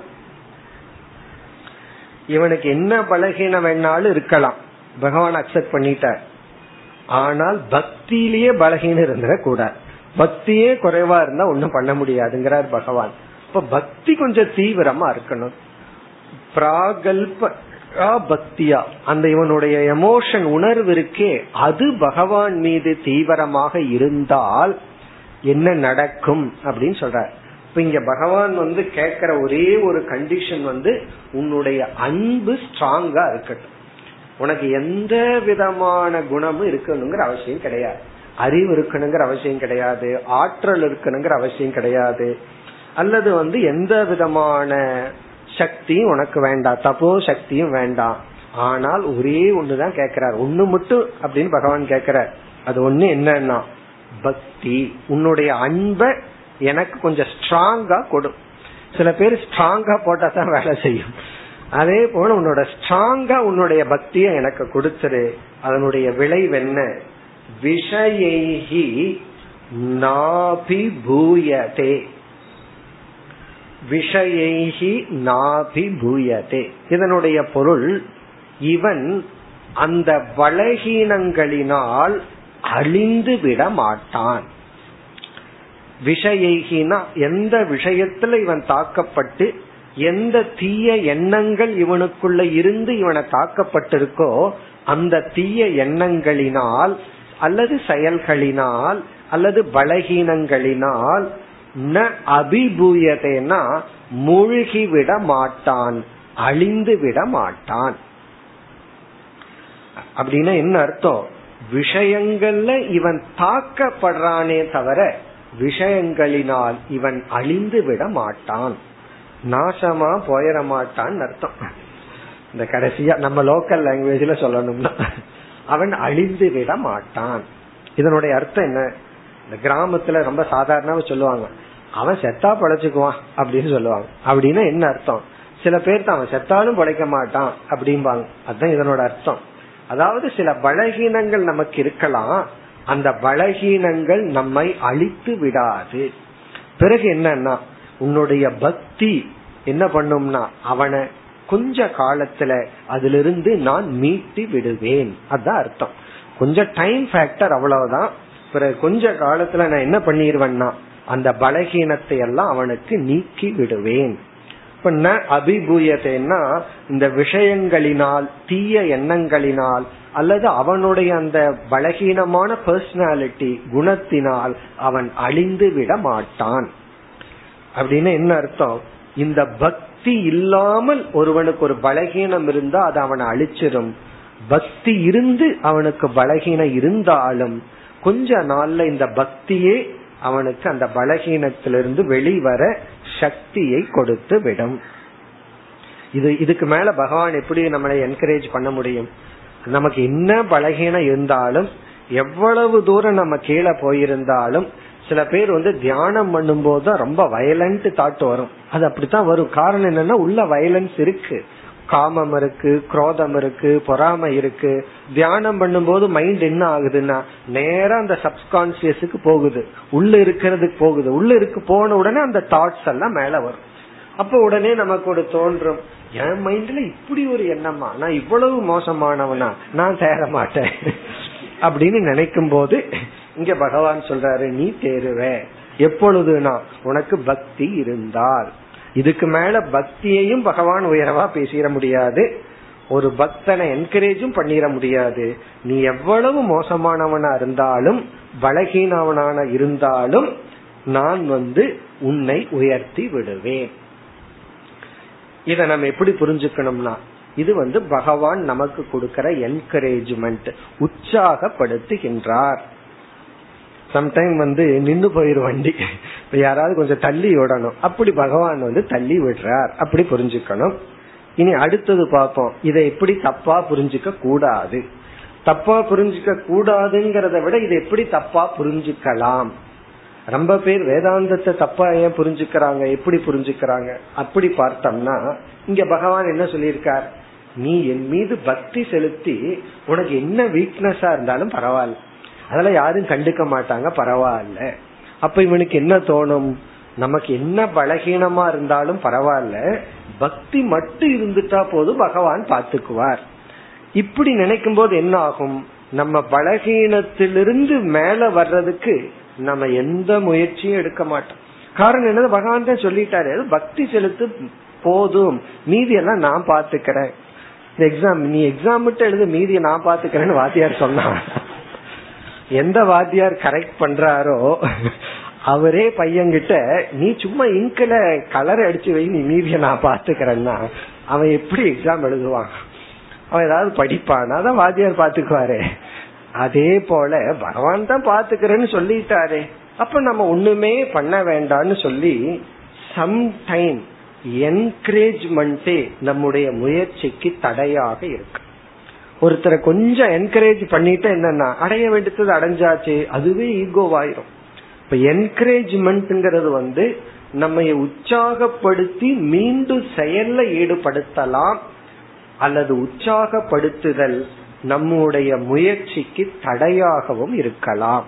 இவனுக்கு என்ன பலகீனம் வேணாலும் இருக்கலாம். பகவான் அக்செப்ட் பண்ணிட்டார். ஆனால் பக்தியிலேயே பலகீனம் இருந்துட கூடாது பக்தியே குறைவா இருந்தா ஒன்னும் பண்ண முடியாதுங்கிறார் பகவான். இப்ப பக்தி கொஞ்சம் தீவிரமா இருக்கணும். பிராகல்ப பக்தியா அந்த இவனுடைய எமோஷன் உணர்வு இருக்கே அது பகவான் மீது தீவிரமாக இருந்தால் என்ன நடக்கும் அப்படின்னு சொல்ற இப்ப இங்க பகவான் வந்து கேக்குற ஒரே ஒரு கண்டிஷன் வந்து உன்னுடைய அன்பு ஸ்ட்ராங்கா இருக்கட்டும். உனக்கு எந்த விதமான குணமும் இருக்கணுங்கிற அவசியம் கிடையாது. அறிவு இருக்கணுங்கிற அவசியம் கிடையாது. ஆற்றல் இருக்கணுங்கிற அவசியம் கிடையாது. அல்லது வந்து எந்த விதமான சக்தியும் உனக்கு வேண்டாம் தபோ சக்தியும் வேண்டாம் ஆனால் ஒரே ஒண்ணுதான் கேக்குறாரு ஒண்ணு மட்டும் அப்படின்னு பகவான் கேக்குறார் அது ஒண்ணு என்னன்னா பக்தி. உன்னுடைய அன்பை எனக்கு கொஞ்சம் ஸ்ட்ராங்கா கொடு. சில பேர் ஸ்ட்ராங்கா போட்டா தான் வேலை செய்யும். அதே போல உன்னோட ஸ்ட்ராங்கா உன்னுடைய பக்திய எனக்கு கொடுத்துரு. அதனுடைய விளைவு என்ன? விஷயி நாபிபூயதே. விஷயி நாபிபூயதே. இதனுடைய பொருள் இவன் அந்த பலகீனங்களினால் அழிந்து விட மாட்டான் விஷயினா எந்த விஷயத்துல இவன் தாக்கப்பட்டு எந்த தீய எண்ணங்கள் இவனுக்குள்ள இருந்து இவனை தாக்கப்பட்டிருக்கோ அந்த தீய எண்ணங்களினால் அல்லது செயல்களினால் அல்லது பலகீனங்களினால் ந அபிபூயதேனா மூழ்கி விட மாட்டான் அழிந்து விட மாட்டான். அப்படின்னா என்ன அர்த்தம்? விஷயங்கள்ல இவன் தாக்கப்படுறானே தவிர விஷயங்களினால் இவன் அழிந்து விட மாட்டான். நாசமா போயிட மாட்டான் அர்த்தம். இந்த கடைசியா நம்ம லோக்கல் லாங்குவேஜ்ல சொல்லணும்னா அவன் அழிந்து விட மாட்டான். இதனுடைய அர்த்தம் என்ன? இந்த கிராமத்துல ரொம்ப சாதாரணமா சொல்லுவாங்க. அவன் செத்தா பழைச்சுக்குவான் அப்படின்னு சொல்லுவாங்க. அப்படின்னா என்ன அர்த்தம்? சில பேர் அவன் செத்தாலும் பழைக்க மாட்டான் அப்படிம்பாங்க. அதுதான் இதனோட அர்த்தம். அதாவது சில பலகீனங்கள் நமக்கு இருக்கலாம். அந்த பலகீனங்கள் நம்மை அழித்து விடாது. பிறகு என்னன்னா உன்னுடைய பக்தி என்ன பண்ணும்னா அவனை கொஞ்ச காலத்துல அதிலிருந்து நான் மீட்டி விடுவேன். அதுதான் அர்த்தம். கொஞ்சம் டைம் ஃபேக்டர் அவ்வளவுதான். பிறகு கொஞ்ச காலத்துல நான் என்ன பண்ணிடுவேன்னா அந்த பலகீனத்தை எல்லாம் அவனுக்கு நீக்கி விடுவேன். இப்ப அபிபூயத்தைன்னா இந்த விஷயங்களினால் தீய எண்ணங்களினால் அல்லது அவனுடைய அந்த பலகீனமான பர்சனாலிட்டி குணத்தினால் அவன் அழிந்து விட மாட்டான். அப்படின்னு என்ன அர்த்தம்? இந்த பக்தி இல்லாமல் ஒருவனுக்கு ஒரு பலகீனம் இருந்தா அது அவனை அழிச்சிடும் பக்தி இருந்து அவனுக்கு பலகீனம் இருந்தாலும் கொஞ்ச நாள்ல இந்த பக்தியே அவனுக்கு அந்த பலகீனத்திலிருந்து வெளிவர சக்தியை கொடுத்து விடும். இது இதுக்கு மேல பகவான் எப்படி நம்மளை என்கரேஜ் பண்ண முடியும்? நமக்கு என்ன பலகீனம் இருந்தாலும் எவ்வளவு தூரம் நம்ம கீழே போயிருந்தாலும் சில பேர் வந்து தியானம் பண்ணும்போது ரொம்ப வயலண்ட் தாட் வரும். அது அப்படித்தான் வரும். காரணம் என்னன்னா உள்ள வயலன்ஸ் இருக்கு. காமம் இருக்கு குரோதம் இருக்கு பொறாமை இருக்கு. தியானம் பண்ணும்போது மைண்ட் என்ன ஆகுதுன்னா நேரம் அந்த சப்கான்சியஸுக்கு போகுது. உள்ள இருக்கிறதுக்கு போகுது. உள்ள இருக்கு போன உடனே அந்த தாட்ஸ் எல்லாம் மேல வரும். அப்ப உடனே நமக்கு ஒரு தோன்றும் என் மைண்ட்ல இப்படி ஒரு எண்ணமா? நான் இவ்வளவு மோசமானவனா? நான் தேர மாட்டேன். அப்படின்னு நினைக்கும் போது இங்க பகவான் சொல்றாரு நீ தேருவே. எப்பொழுதுனா உனக்கு பக்தி இருந்தால். இதுக்கு மேல பக்தியையும் பகவான் உயரவா பேசிட முடியாது. ஒரு பக்தனை என்கரேஜும் பண்ணிட முடியாது. நீ எவ்வளவு மோசமானவனா இருந்தாலும் பலகீனவனான இருந்தாலும் நான் வந்து உன்னை உயர்த்தி விடுவேன். இத நம்ம எப்படி புரிஞ்சுக்கணும்னா இது வந்து பகவான் நமக்கு கொடுக்கிற என்கரேஜ்மெண்ட் உற்சாகப்படுத்துகின்றார். சம்டைம் வந்து நின்று போயிரும் வண்டி. யாராவது கொஞ்சம் தள்ளி விடணும் அப்படி பகவான் வந்து தள்ளி விடுறார். அப்படி புரிஞ்சுக்கணும். இனி அடுத்தது பார்ப்போம். இதை எப்படி தப்பா புரிஞ்சுக்க கூடாது. தப்பா புரிஞ்சுக்க கூடாதுங்கிறத விட இதை எப்படி தப்பா புரிஞ்சுக்கலாம்? ரொம்ப பேர் வேதாந்தத்தை தப்பா ஏன் புரிஞ்சுக்கிறாங்க? எப்படி புரிஞ்சுக்கிறாங்க? அப்படி பார்த்தோம்னா இங்க பகவான் என்ன சொல்லியிருக்கார்? நீ என் மீது பக்தி செலுத்தி உனக்கு என்ன வீக்னஸா இருந்தாலும் பரவாயில்ல. அதெல்லாம் யாரும் கண்டுக்க மாட்டாங்க பரவாயில்ல. அப்ப இவனுக்கு என்ன தோணும்? நமக்கு என்ன பலகீனமா இருந்தாலும் பரவாயில்ல. பக்தி மட்டும் இருந்துட்டா போதும் பகவான் பாத்துக்குவார் இப்படி நினைக்கும் போது என்ன ஆகும்? நம்ம பலகீனத்திலிருந்து மேல வர்றதுக்கு நம்ம எந்த முயற்சியும் எடுக்க மாட்டோம். காரணம் என்ன பகவான் தான் சொல்லிட்டாரு. பக்தி செலுத்து போதும். மீதி எல்லாம் நான் பாத்துக்கிறேன் இந்த எக்ஸாம் நீ எக்ஸாம் மட்டும் எழுது மீதியை நான் பாத்துக்கிறேன்னு வாத்தியார் சொன்னான் எந்த வாத்தியார் கரெக்ட் பண்றாரோ அவரே பையன்கிட்ட நீ சும்மா இங்கில கலர் அடிச்சு வை நீ மீதிய நான் பாத்துக்கிறேன்னா அவன் எப்படி எக்ஸாம் எழுதுவான்? அவன் ஏதாவது படிப்பான்? அதான் வாத்தியார் பாத்துக்குவாரு அதே போல பகவான் தான் பாத்துக்கிறேன்னு சொல்லிட்டாரு. அப்ப நம்ம ஒண்ணுமே பண்ண வேண்டாம்னு சொல்லி சம்டைம் என்கரேஜ்மெண்டே நம்முடைய முயற்சிக்கு தடையாக இருக்கு. ஒருத்தரை கொஞ்சம் என்கரேஜ் பண்ணிட்டு என்னன்னா அடைய வேண்டியது அடைஞ்சாச்சு அதுவே ஈகோவாயிரும் இப்ப என்கரேஜ்மெண்ட்ங்கிறது வந்து நம்ம உற்சாகப்படுத்தி மீண்டும் செயல்ல ஈடுபடுத்தலாம் அல்லது உற்சாகப்படுத்துதல் நம்முடைய முயற்சிக்கு தடையாகவும் இருக்கலாம்.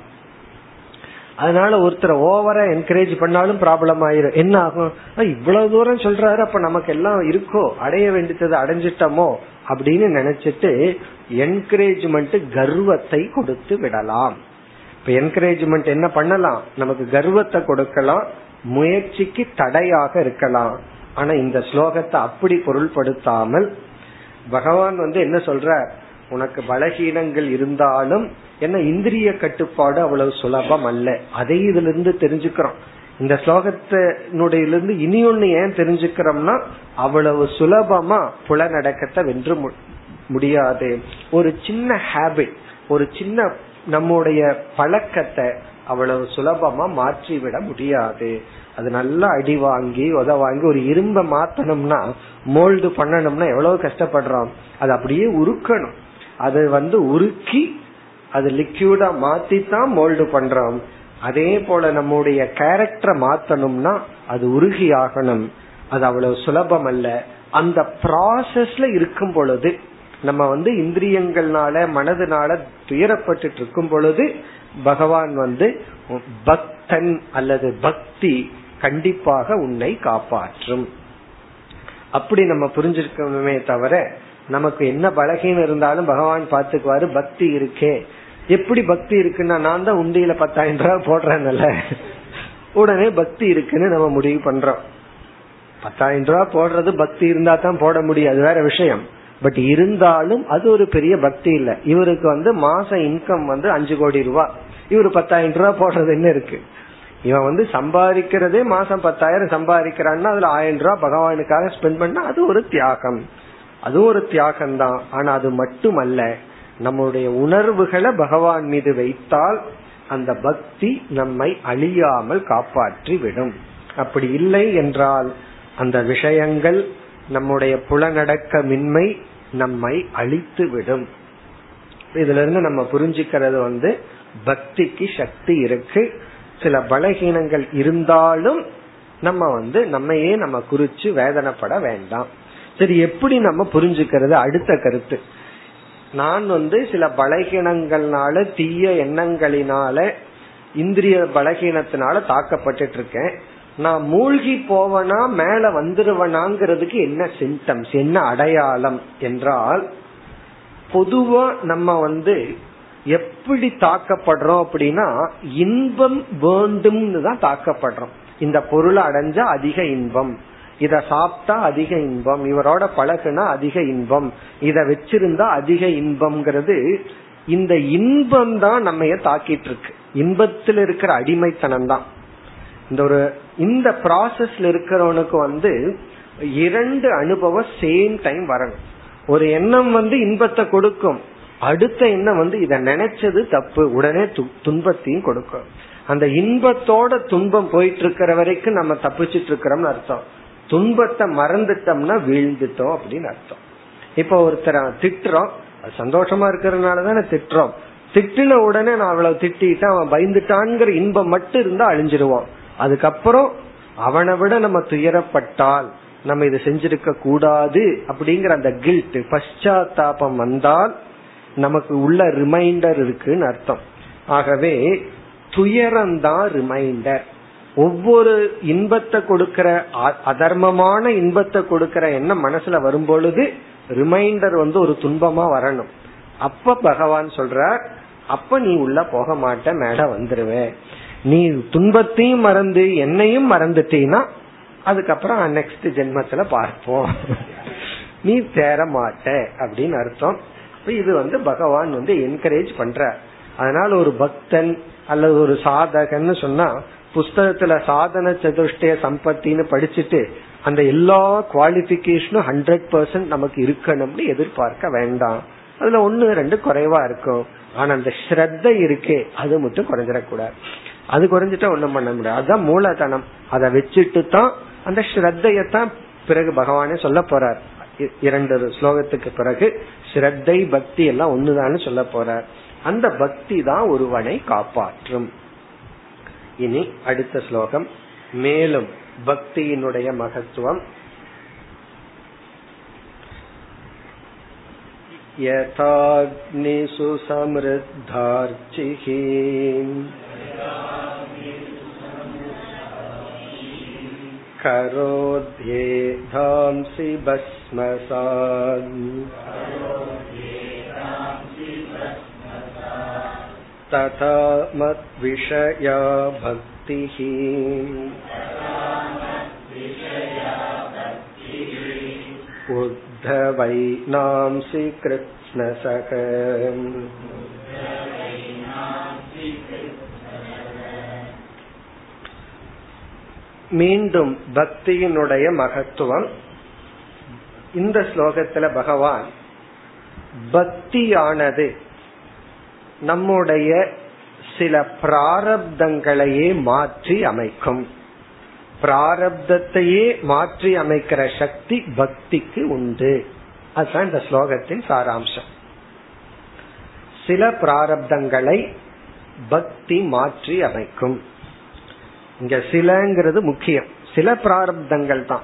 அதனால ஒருத்தர் ஓவரா என்கரேஜ் பண்ணாலும் ப்ராப்ளம் ஆயிரும். என்ன ஆகும்? இவ்வளவு தூரம் சொல்றாரு அப்ப நமக்கு எல்லாம் இருக்கோ? அடைய வேண்டியது அடைஞ்சிட்டோமோ? அப்படின்னு நினைச்சிட்டு என்கரேஜ்மெண்ட் கர்வத்தை கொடுத்து விடலாம். இப்ப என்கரேஜ்மெண்ட் என்ன பண்ணலாம்? நமக்கு கர்வத்தை கொடுக்கலாம் முயற்சிக்கு தடையாக இருக்கலாம். ஆனா இந்த ஸ்லோகத்தை அப்படி பொருள்படுத்தாமல் பகவான் வந்து என்ன சொல்ற உனக்கு பலகீனங்கள் இருந்தாலும் என்ன இந்திரிய கட்டுப்பாடு அவ்வளவு சுலபம் அல்ல. அதை இதுல இருந்து தெரிஞ்சுக்கிறோம். இந்த ஸ்லோகத்தினுடைய இருந்து இனி ஒண்ணு ஏன் தெரிஞ்சுக்கிறோம்னா அவ்வளவு சுலபமா புலநடக்கத்தை வென்று முடியாது. ஒரு சின்ன ஹேபிட் ஒரு சின்ன நம்முடைய பழக்கத்தை அவ்வளவு சுலபமா மாற்றிவிட முடியாது. அது நல்லா அடி வாங்கி உத வாங்கி ஒரு இரும்ப மாத்தணும்னா மோல்டு பண்ணணும்னா எவ்வளவு கஷ்டப்படுறோம். அது அப்படியே உருக்கணும். அதை வந்து உருக்கி அது லிக்யூடா மாத்தி தான் மோல்டு பண்றோம். அதே போல நம்முடைய கேரக்டரை மாத்தணும்னா அது உருகி ஆகணும். அது அவ்வளவு சுலபம் அல்ல. அந்த ப்ராசஸ்ல இருக்கும் பொழுது நம்ம வந்து இந்திரியங்கள்னால மனதுனால துயரப்பட்டு இருக்கும் பொழுது பகவான் வந்து பக்தன் அல்லது பக்தி கண்டிப்பாக உன்னை காப்பாற்றும். அப்படி நம்ம புரிஞ்சிருக்கணுமே தவிர நமக்கு என்ன பலகீனம் இருந்தாலும் பகவான் பாத்துக்குவாரு பக்தி இருக்கே. எப்படி பக்தி இருக்குன்னா நான் தான் உண்டியில பத்தாயிரம் ரூபாய் போடுறேன்ல உடனே பக்தி இருக்குன்னு நம்ம முடிவு பண்றோம். பத்தாயிரம் ரூபாய் போடுறது பக்தி இருந்தா தான் போட முடியும் அது வேற விஷயம். பட் இருந்தாலும் அது ஒரு பெரிய பக்தி இல்ல. இவருக்கு வந்து மாச இன்கம் வந்து அஞ்சு கோடி ரூபாய் இவர் பத்தாயிரம் ரூபாய் போடுறது என்ன இருக்கு? இவன் வந்து சம்பாதிக்கிறதே மாசம் பத்தாயிரம் சம்பாதிக்கிறான்னா அதுல ஆயிரம் ரூபாய் பகவானுக்காக ஸ்பெண்ட் பண்ணா அது ஒரு தியாகம். அது ஒரு தியாகம் தான் ஆனா அது மட்டுமல்ல நம்முடைய உணர்வுகளை பகவான் மீது வைத்தால் அந்த பக்தி நம்மை அழியாமல் காப்பாற்றி விடும் அப்படி இல்லை என்றால் அந்த விஷயங்கள் நம்முடைய புலனடக்கமின்மை நம்மை அழித்து விடும் இதுல இருந்து நம்ம புரிஞ்சுக்கிறது வந்து பக்திக்கு சக்தி இருக்கு. சில பலகீனங்கள் இருந்தாலும் நம்ம வந்து நம்மையே நம்ம குறிச்சு வேதனைப்பட வேண்டாம். சரி எப்படி நம்ம புரிஞ்சுக்கிறது? அடுத்த கருத்து. நான் வந்து சில பலகீனங்கள்னால தீய எண்ணங்களினால இந்திரிய பலகீனத்தினால தாக்கப்பட்டு இருக்கேன் நான் மூழ்கி போவனா மேல வந்துருவனாங்கிறதுக்கு என்ன சிம்டம்ஸ் என்ன அடையாளம் என்றால் பொதுவா நம்ம வந்து எப்படி தாக்கப்படுறோம் அப்படின்னா இன்பம் வேண்டும்னு தான் தாக்கப்படுறோம். இந்த பொருளை அடைஞ்சா அதிக இன்பம். இத சாப்பிட்டா அதிக இன்பம் இவரோட பழகுனா அதிக இன்பம். இத வச்சிருந்தா அதிக இன்பம்ங்கிறது இந்த இன்பம் தான் நம்ம தாக்கிட்டு இருக்கு இன்பத்தில் இருக்கிற அடிமைத்தனம் தான் இந்த ஒரு இந்த ப்ராசஸ்ல இருக்கிறவனுக்கு வந்து இரண்டு அனுபவம் சேம் டைம் வரணும். ஒரு எண்ணம் வந்து இன்பத்தை கொடுக்கும். அடுத்த எண்ணம் வந்து இத நினைச்சது தப்பு உடனே துன்பத்தையும் கொடுக்கும். அந்த இன்பத்தோட துன்பம் போயிட்டு இருக்கிற வரைக்கும் நம்ம தப்பிச்சிட்டு இருக்கிறோம்னு அர்த்தம். துன்பத்தை மறந்துட்டோம்னா வீழ்ந்துட்டோம் அப்படின்னு அர்த்தம். இப்ப ஒருத்தர திட்டுறோம் சந்தோஷமா இருக்கிறதுனால தானே திட்டுறோம். திட்டின உடனே நான் அவ்வளவு திட்டிட்டு அவன் பயந்துட்டான்ங்கிற இன்பம் மட்டும் இருந்தா அழிஞ்சிருவான். அதுக்கப்புறம் அவனை விட நம்ம துயரப்பட்டால் நம்ம இதை செஞ்சிருக்க கூடாது அப்படிங்கிற அந்த கில்ட் பஷாத்தாபம் வந்தால் நமக்கு உள்ள ரிமைண்டர் இருக்குன்னு அர்த்தம். ஆகவே துயரம்தான் ரிமைண்டர் ஒவ்வொரு இன்பத்தை கொடுக்கிற அதர்மமான இன்பத்தை கொடுக்கிற எண்ணம் மனசுல வரும் பொழுது ரிமைண்டர் வந்து ஒரு துன்பமா வரணும். அப்ப பகவான் சொல்ற அப்ப நீ உள்ள போக மாட்ட மேல வந்துருவ. நீ துன்பத்தையும் மறந்து என்னையும் மறந்துட்டீன்னா அதுக்கப்புறம் நெக்ஸ்ட் ஜென்மத்துல பார்ப்போம். நீ தேர மாட்ட அப்படின்னு அர்த்தம். இது வந்து பகவான் வந்து என்கரேஜ் பண்ற அதனால ஒரு பக்தன் அல்லது ஒரு சாதகன்னு சொன்னா புஸ்தகத்துல சாதன சதுஷ்டய சம்பத்தின்னு படிச்சுட்டு அந்த எல்லா குவாலிபிகேஷனும் ஹண்ட்ரட் பர்சன்ட் நமக்கு இருக்கணும்னு எதிர்பார்க்க வேண்டாம். அதுல ஒன்னு ரெண்டு குறைவா இருக்கும். ஆனா அந்த ஸ்ரத்த இருக்கே அது மட்டும் குறைஞ்சிடக்கூடாது. அது குறைஞ்சிட்டா ஒண்ணும் பண்ண முடியாது. அதுதான் மூலதனம். அதை வச்சுட்டு தான் அந்த ஸ்ரத்தையத்தான் பிறகு பகவானே சொல்ல போறார். இரண்டு ஸ்லோகத்துக்கு பிறகு ஸ்ரத்தை பக்தி எல்லாம் ஒண்ணுதான்னு சொல்ல போறார். அந்த பக்தி தான் ஒருவனை காப்பாற்றும். இனி அடுத்த ஸ்லோகம் மேலும் பக்தியினுடைய மகத்துவம் यथाग्निषु समृद्धार्चिः करोध्येधांसि भस्मसान् तथा मद्विषया भक्तिः उद्धवैनांसि कृत्स्नसः மீண்டும் பக்தியினுடைய மகத்துவம் இந்த ஸ்லோகத்துல பகவான் பக்தியானது நம்முடைய சில பிராரப்தங்களையே மாற்றி அமைக்கும். பிராரப்தத்தையே மாற்றி அமைக்கிற சக்தி பக்திக்கு உண்டு. அதுதான் இந்த ஸ்லோகத்தின் சாராம்சம். சில பிராரப்தங்களை பக்தி மாற்றி அமைக்கும். இங்க சிலங்கிறது முக்கியம். சில பிராரப்தங்கள் தான்.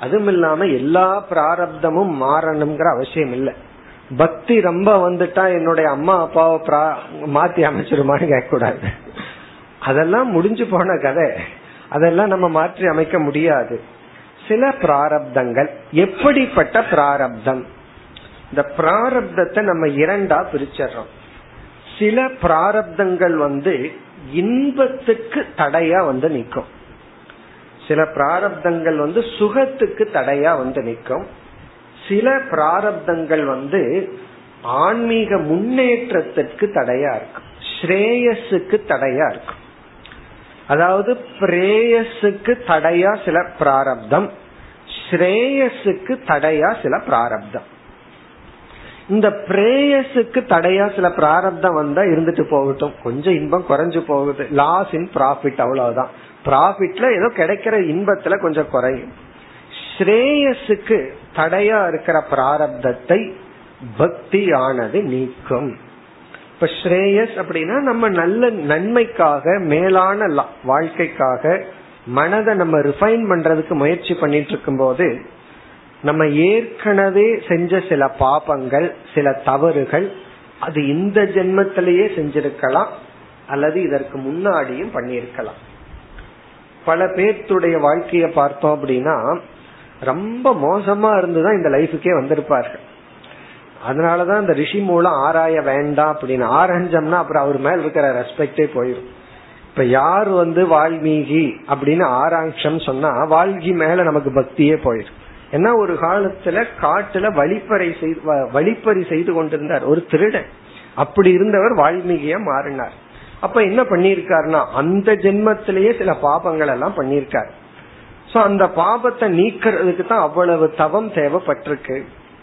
அதுவும் இல்லாம எல்லா பிராரப்தமும் மாறணுங்கிற அவசியம் இல்லை. பக்தி ரொம்ப வந்துட்டா என்னுடைய அம்மா அப்பாவை மாத்தி அமைச்சிருமான்னு கேட்க கூடாது அதெல்லாம் முடிஞ்சு போன கதை. அதெல்லாம் நம்ம மாற்றி அமைக்க முடியாது. சில பிராரப்தங்கள் எப்படிப்பட்ட பிராரப்தம்? இந்த பிராரப்தத்தை நம்ம இரண்டா பிரிச்சிடறோம். சில பிராரப்தங்கள் வந்து இன்பத்துக்கு தடையா வந்து நிற்கும். சில பிராரப்தங்கள் வந்து சுகத்துக்கு தடையா வந்து நிற்கும். சில பிராரப்தங்கள் வந்து ஆன்மீக முன்னேற்றத்திற்கு தடையா இருக்கும் ஸ்ரேயஸுக்கு தடையா இருக்கும் அதாவது பிரேயஸுக்கு தடையா சில பிராரப்தம் ஸ்ரேயஸுக்கு தடையா சில பிராரப்தம். இந்த பிரேயஸுக்கு தடையா சில பிராரப்தம் வந்தா இருந்துட்டு போகட்டும். கொஞ்சம் இன்பம் குறைஞ்சு போகுது. லாஸ் இன் ப்ராஃபிட் அவ்வளவுதான். ப்ராஃபிட்ல ஏதோ கிடைக்கிற இன்பத்துல கொஞ்சம் குறையும். ஸ்ரேயஸுக்கு தடையா இருக்கிற பிராரப்தத்தை பக்தியானது நீக்கும். இப்ப ஸ்ரேயஸ் அப்படின்னா நம்ம நல்ல நன்மைக்காக மேலான வாழ்க்கைக்காக மனதை நம்ம ரிஃபைன் பண்றதுக்கு முயற்சி பண்ணிட்டு இருக்கும் போது நம்ம ஏற்கனவே செஞ்ச சில பாபங்கள் சில தவறுகள் அது இந்த ஜென்மத்திலேயே செஞ்சிருக்கலாம் அல்லது இதற்கு முன்னாடியும் பண்ணியிருக்கலாம். பல பேர்த்துடைய வாழ்க்கையை பார்த்தோம் அப்படின்னா ரொம்ப மோசமா இருந்துதான் இந்த லைஃபுக்கே வந்திருப்பார்கள். அதனாலதான் இந்த ரிஷி மூலம் ஆராய வேண்டாம் அப்படின்னு ஆரஞ்சம்னா அப்புறம் அவர் மேல இருக்கிற ரெஸ்பெக்டே போயிடும் இப்ப யார் வந்து வால்மீகி அப்படின்னு ஆராய்ச்சம் சொன்னா வால்மீகி மேல நமக்கு பக்தியே போயிடும் ஏன்னா ஒரு காலத்துல காட்டுல வழிப்பறை செய்து வழிப்பறி செய்து கொண்டிருந்தார். ஒரு திருடன். அப்படி இருந்தவர் வால்மீகியா மாறினார். அப்ப என்ன பண்ணிருக்காருன்னா அந்த ஜென்மத்திலேயே சில பாபங்கள் எல்லாம் பண்ணிருக்காரு சோ அந்த பாபத்தை நீக்கிறதுக்கு தான் அவ்வளவு தவம் தேவைப்பட்டிருக்கு.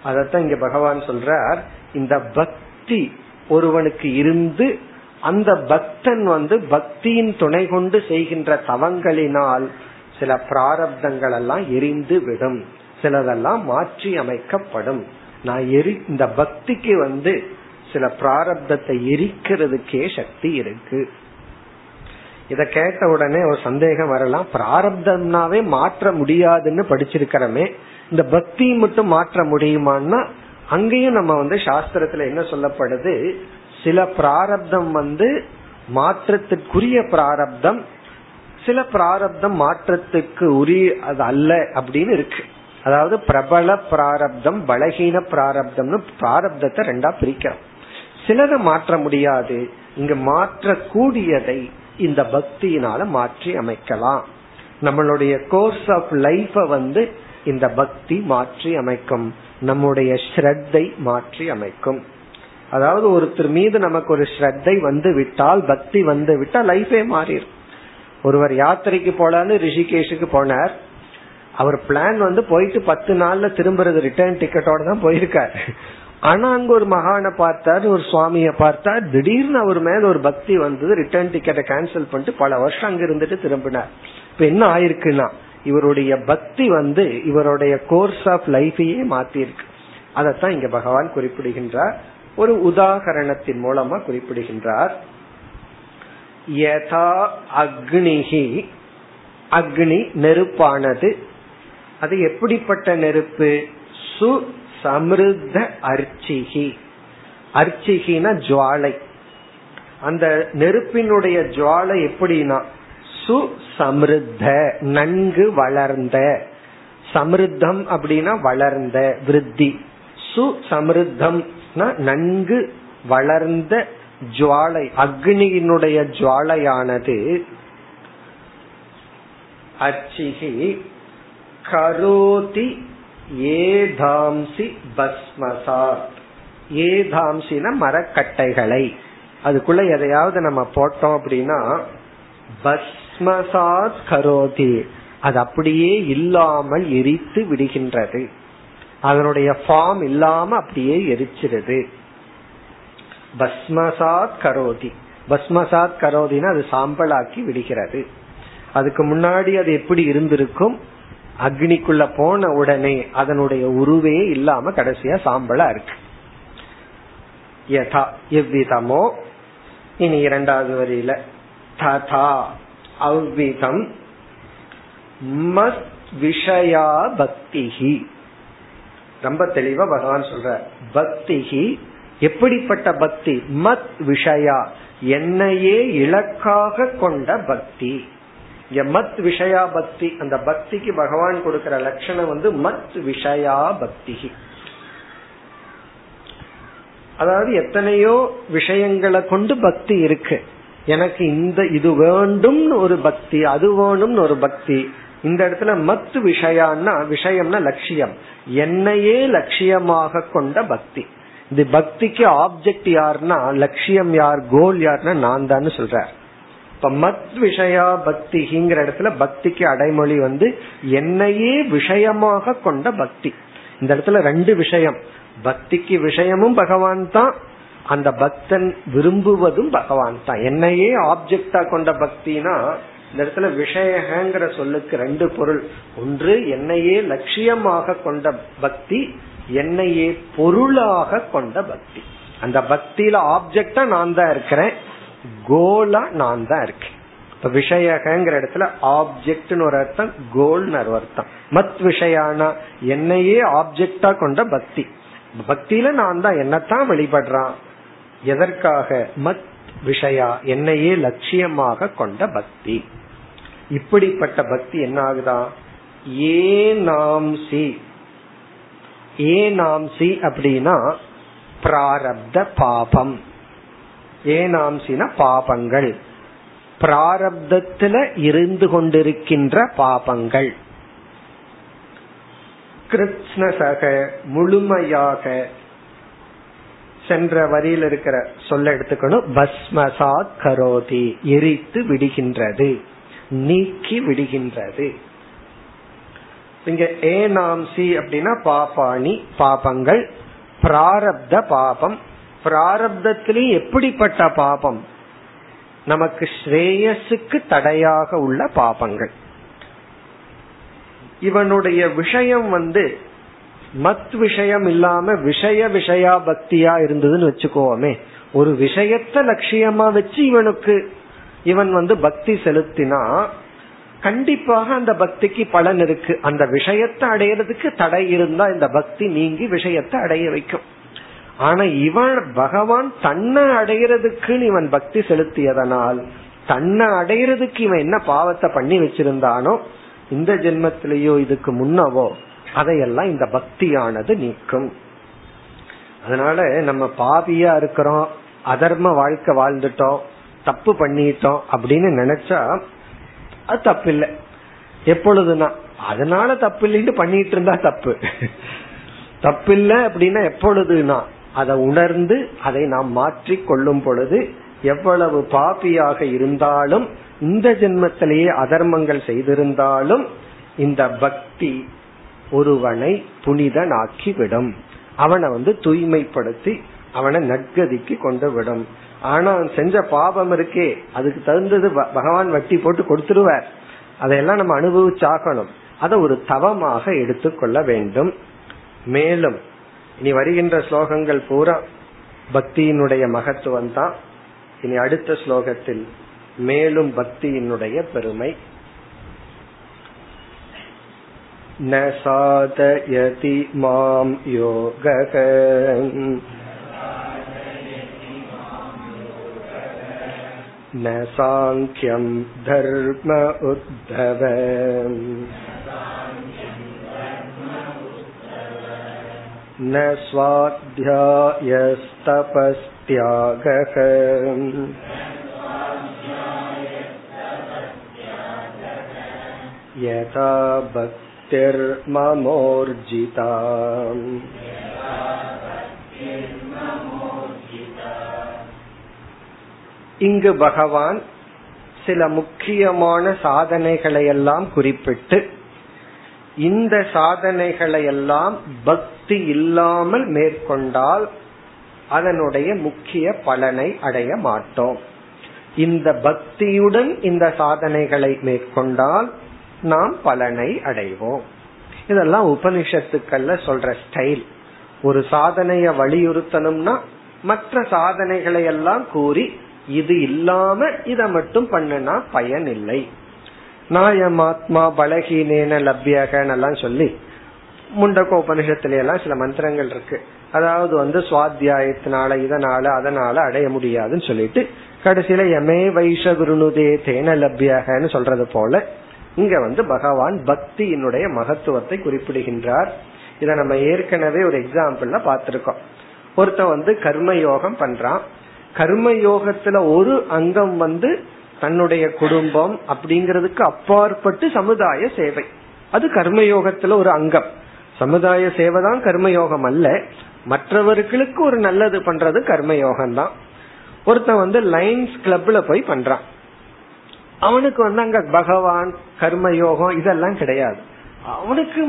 அதத்தான் இங்க பகவான் சொல்றார். இந்த பக்தி ஒருவனுக்கு இருந்து அந்த பக்தன் வந்து பக்தியின் துணை கொண்டு செய்கின்ற தவங்களினால் சில பிராரப்தங்கள் எல்லாம் எரிந்து விடும். சிலதெல்லாம் மாற்றி அமைக்கப்படும். நான் எரி இந்த பக்திக்கு வந்து சில பிராரப்தத்தை எரிக்கிறதுக்கே சக்தி இருக்கு. இத கேட்ட உடனே ஒரு சந்தேகம் வரலாம். பிராரப்தம்னாவே மாற்ற முடியாதுன்னு படிச்சிருக்கிறோமே. இந்த பக்தி மட்டும் மாற்ற முடியுமான்னா அங்கேயும் நம்ம வந்து சாஸ்திரத்துல என்ன சொல்லப்படுது? சில பிராரப்தம் வந்து மாற்றத்திற்குரிய பிராரப்தம் சில பிராரப்தம் மாற்றத்துக்கு உரிய அது அல்ல அப்படின்னு இருக்கு. அதாவது பிரபல பிராரப்தம் பலகீன பிராரப்தம்னு பிராரப்தத்தை ரெண்டா பிரிக்கிறோம். சிலதை மாற்ற முடியாது. இங்க மாற்றக்கூடியதை இந்த பக்தியினால மாற்றி அமைக்கலாம். நம்மளுடைய கோர்ஸ் ஆஃப் லைஃப வந்து இந்த பக்தி மாற்றி அமைக்கும். நம்முடைய ஸ்ரத்தை மாற்றி அமைக்கும். அதாவது ஒருத்தர் மீது நமக்கு ஒரு ஸ்ரத்தை வந்து விட்டால் பக்தி வந்து விட்டால் லைஃபே மாறிடும் ஒருவர் யாத்திரைக்கு போலான்னு ரிஷிகேஷுக்கு போனார். அவர் பிளான் வந்து போயிட்டு பத்து நாள்ல திரும்புறது ரிட்டர்ன் டிக்கெட்டோட தான் போயிருக்காரு. ஆனா அங்க ஒரு மகான பார்த்தார் ஒரு சுவாமிய பார்த்தார். திடீர்னு அவர் மேல ஒரு பக்தி வந்தது. ரிட்டர்ன் டிக்கெட்டை கேன்சல் பண்ணிட்டு பல வருஷம் அங்க இருந்துட்டு திரும்பினார். இப்ப என்ன ஆயிருக்குன்னா இவருடைய பக்தி வந்து இவருடைய கோர்ஸ் ஆஃப் லைஃபையே மாத்திருக்கு அதத்தான் இங்க பகவான் குறிப்பிடுகின்றார். ஒரு உதாகரணத்தின் மூலமா குறிப்பிடுகின்றார். யதா அக்னிகி அக்னி நெருப்பானது. அது எப்படிப்பட்ட நெருப்பு? சு சமிருத்த அர்ச்சிகி. அர்ச்சிகினா ஜுவாலை. அந்த நெருப்பினுடைய ஜுவாலை எப்படின்னா சு சமிருத்த நன்கு வளர்ந்த. சமிருத்தம் அப்படின்னா வளர்ந்த விருத்தி. சு சமிருத்தம் நன்கு வளர்ந்த ஜுவாலை அக்னியினுடைய ஜுவாலையானது. அச்சிகி கரோதி ஏதாம்சி பஸ்மசாத். ஏதாம்சின மரக்கட்டைகளை. அதுக்குள்ள எதையாவது நம்ம போட்டோம் அப்படின்னா பஸ்மசாத் கரோதி. அது அப்படியே இல்லாமல் எரித்து விடுகின்றது. அதனுடைய ஃபார்ம் இல்லாம அப்படியே எரிச்சிருது. பஸ்மசாத் கரோதி. பஸ்மசாத் கரோதினா அது சாம்பலாக்கி விடுகிறது. அதுக்கு முன்னாடி அது எப்படி இருந்திருக்கும்? அக்னிக்குள்ள போன உடனே அதனுடைய உருவே இல்லாம கடைசியா சாம்பலா இருக்கு. யதா எவ்விதமோ இனி இரண்டாவது வரியில ததா அவ்விதம் மத் விஷயா பக்திஹி. ரொம்ப தெளிவா பகவான் சொல்ற பக்திஹி எப்படிப்பட்ட பக்தி? மத் விஷயா என்னையே இலக்காக கொண்ட பக்தி. மத் விஷயா பக்தி. அந்த பக்திக்கு பகவான் கொடுக்கிற லட்சணம் வந்து மத் விஷயா பக்தி. அதாவது எத்தனையோ விஷயங்களை கொண்டு பக்தி இருக்கு. எனக்கு இந்த இது வேண்டும்னு ஒரு பக்தி அது வேணும்னு ஒரு பக்தி. இந்த இடத்துல மத்து விஷயான்னா விஷயம்னா லட்சியம். என்னையே லட்சியமாக கொண்ட பக்தி. இந்த பக்திக்கு ஆப்ஜெக்ட் யாருன்னா லட்சியம் யார் கோல் யாருன்னா நான் தான் சொல்றேன் இப்ப மத் விஷயா பக்திங்கிற இடத்துல பக்திக்கு அடைமொழி வந்து என்னையே விஷயமாக கொண்ட பக்தி. இந்த இடத்துல ரெண்டு விஷயம். பக்திக்கு விஷயமும் பகவான் தான். அந்த பக்தன் விரும்புவதும் பகவான் தான். என்னையே ஆப்ஜெக்டா கொண்ட பக்தினா இந்த இடத்துல விஷயங்கிற சொல்லுக்கு ரெண்டு பொருள். ஒன்று என்னையே லட்சியமாக கொண்ட பக்தி என்னையே பொருளாக கொண்ட பக்தி. அந்த பக்தியில ஆப்ஜெக்டா நான் தான் இருக்கிறேன். கோலா நான் தான் இருக்கேன். இப்ப விஷயங்கிற இடத்துல ஆப்ஜெக்ட்னு ஒரு அர்த்தம் கோல்னு ஒரு அர்த்தம். மத் விஷயானா என்னையே ஆப்ஜெக்டா கொண்ட பக்தி. பக்தியில நான் தான் என்னத்தான் வழிபடுறான் எதற்காக? மத் விஷயா என்னையே லட்சியமாக கொண்ட பக்தி. இப்படிப்பட்ட பக்தி என்ன ஆகுதா? ஏ நாம் சி. ஏ நாம் சி அப்படின்னா பிராரப்த பாபம். ஏனாம்சின பாபங்கள். பிராரப்தத்துல இருந்து கொண்டிருக்கின்ற பாபங்கள். கிருஷ்ணசக முழுமையாக சென்ற வரியில் இருக்கிற சொல்ல எடுத்துக்கணும். பஸ்மசா கரோதி எரித்து விடுகின்றது நீக்கி விடுகின்றது. இங்க ஏனாம்சி அப்படின்னா பாபாணி பாபங்கள் பிராரப்த பாபம் பிராரப்தத்திலையும் எப்படிப்பட்ட பாபம்? நமக்கு ஸ்ரேயஸுக்கு தடையாக உள்ள பாபங்கள். இவனுடைய விஷயம் வந்து மத் விஷயம் இல்லாம விஷய விஷயா பக்தியா இருந்ததுன்னு வச்சுக்கோமே. ஒரு விஷயத்த லட்சியமா வச்சு இவனுக்கு இவன் வந்து பக்தி செலுத்தினா கண்டிப்பாக அந்த பக்திக்கு பலன் இருக்கு. அந்த விஷயத்தை அடையிறதுக்கு தடை இருந்தா இந்த பக்தி நீங்கி விஷயத்தை அடைய வைக்கும். ஆனா இவன் பகவான் தன்னை அடையிறதுக்குன்னு இவன் பக்தி செலுத்தியதனால் தன்னை அடைகிறதுக்கு இவன் என்ன பாவத்தை பண்ணி வச்சிருந்தானோ இந்த ஜென்மத்திலேயோ இதுக்கு முன்னவோ அதையெல்லாம் இந்த பக்தியானது நீக்கும். அதனால நம்ம பாவியா இருக்கிறோம் அதர்ம வாழ்க்கை வாழ்ந்துட்டோம் தப்பு பண்ணிட்டோம் அப்படின்னு நினைச்சா அது தப்பு இல்லை எப்பொழுதுனா அதனால தப்பு இல்லைன்னு பண்ணிட்டு இருந்தா தப்பு. தப்பு இல்லை அப்படின்னா எப்பொழுதுனா அதை உணர்ந்து அதை நாம் மாற்றி கொள்ளும் பொழுது எவ்வளவு பாப்பியாக இருந்தாலும் இந்த ஜென்மத்திலேயே அதர்மங்கள் செய்திருந்தாலும் இந்த பக்தி ஒருவனை புனிதனாக்கி விடும் அவனை வந்து தூய்மைப்படுத்தி அவனை நற்கதிக்கு கொண்டு விடும். ஆனா செஞ்ச பாபம் இருக்கே அதுக்கு தகுந்தது பகவான் வட்டி போட்டு கொடுத்துருவார். அதையெல்லாம் நம்ம அனுபவிச்சாகணும். அதை ஒரு தவமாக எடுத்துக்கொள்ள வேண்டும். மேலும் இனி வருகின்ற ஸ்லோகங்கள் பூரா பக்தியினுடைய மகத்துவம் தான் இனி அடுத்த ஸ்லோகத்தில் மேலும் பக்தியினுடைய பெருமை न साधयति मां योगः न साङ्ख्यं धर्म उद्धव न स्वाध्यायस्तपस्त्यागः यथा भक्तिर्ममोर्जिता இங்கு பகவான் சில முக்கியமான சாதனைகளை எல்லாம் குறிப்பிட்டு இந்த சாதனைகளை எல்லாம் பக்தி இல்லாமல் மேற்கொண்டால் அதனுடைய முக்கிய பலனை அடைய மாட்டோம். இந்த பக்தியுடன் இந்த சாதனைகளை மேற்கொண்டால் நாம் பலனை அடைவோம். இதெல்லாம் உபனிஷத்துக்கள்ல சொல்ற ஸ்டைல். ஒரு சாதனைய வலியுறுத்தணும்னா மற்ற சாதனைகளை எல்லாம் கூறி இது இல்லாம இத மட்டும் பண்ணுனா பயன் இல்லை நாயமாத்மா பலகீனேன லப்யகன் எல்லாம் சொல்லி முண்டக்க உபனிஷத்துல எல்லாம் சில மந்திரங்கள் இருக்கு. அதாவது வந்து சுவாத்தியாயத்தினால இதனால அதனால அடைய முடியாதுன்னு சொல்லிட்டு கடைசியில எமே வைஷ குருணுதே தேன லப்யகன்னு சொல்றது போல இங்க வந்து பகவான் பக்தியினுடைய மகத்துவத்தை குறிப்பிடுகின்றார். இத நம்ம ஏற்கனவே ஒரு எக்ஸாம்பிள்ல பாத்திருக்கோம் ஒருத்த வந்து கர்ம யோகம் பண்றான். கர்ம யோகத்துல ஒரு அங்கம் வந்து தன்னுடைய குடும்பம் அப்படிங்கறதுக்கு அப்பாற்பட்டு சமுதாய சேவை. அது கர்மயோகத்துல ஒரு அங்கம். சமுதாய சேவை தான் கர்மயோகம் அல்ல. மற்றவர்களுக்கு ஒரு நல்லது பண்றது கர்மயோகம் தான் ஒருத்தன் வந்து லைன்ஸ் கிளப்ல போய் பண்றான். அவனுக்கு வந்து அங்க பகவான் கர்மயோகம் இதெல்லாம் கிடையாது. அவனுக்கு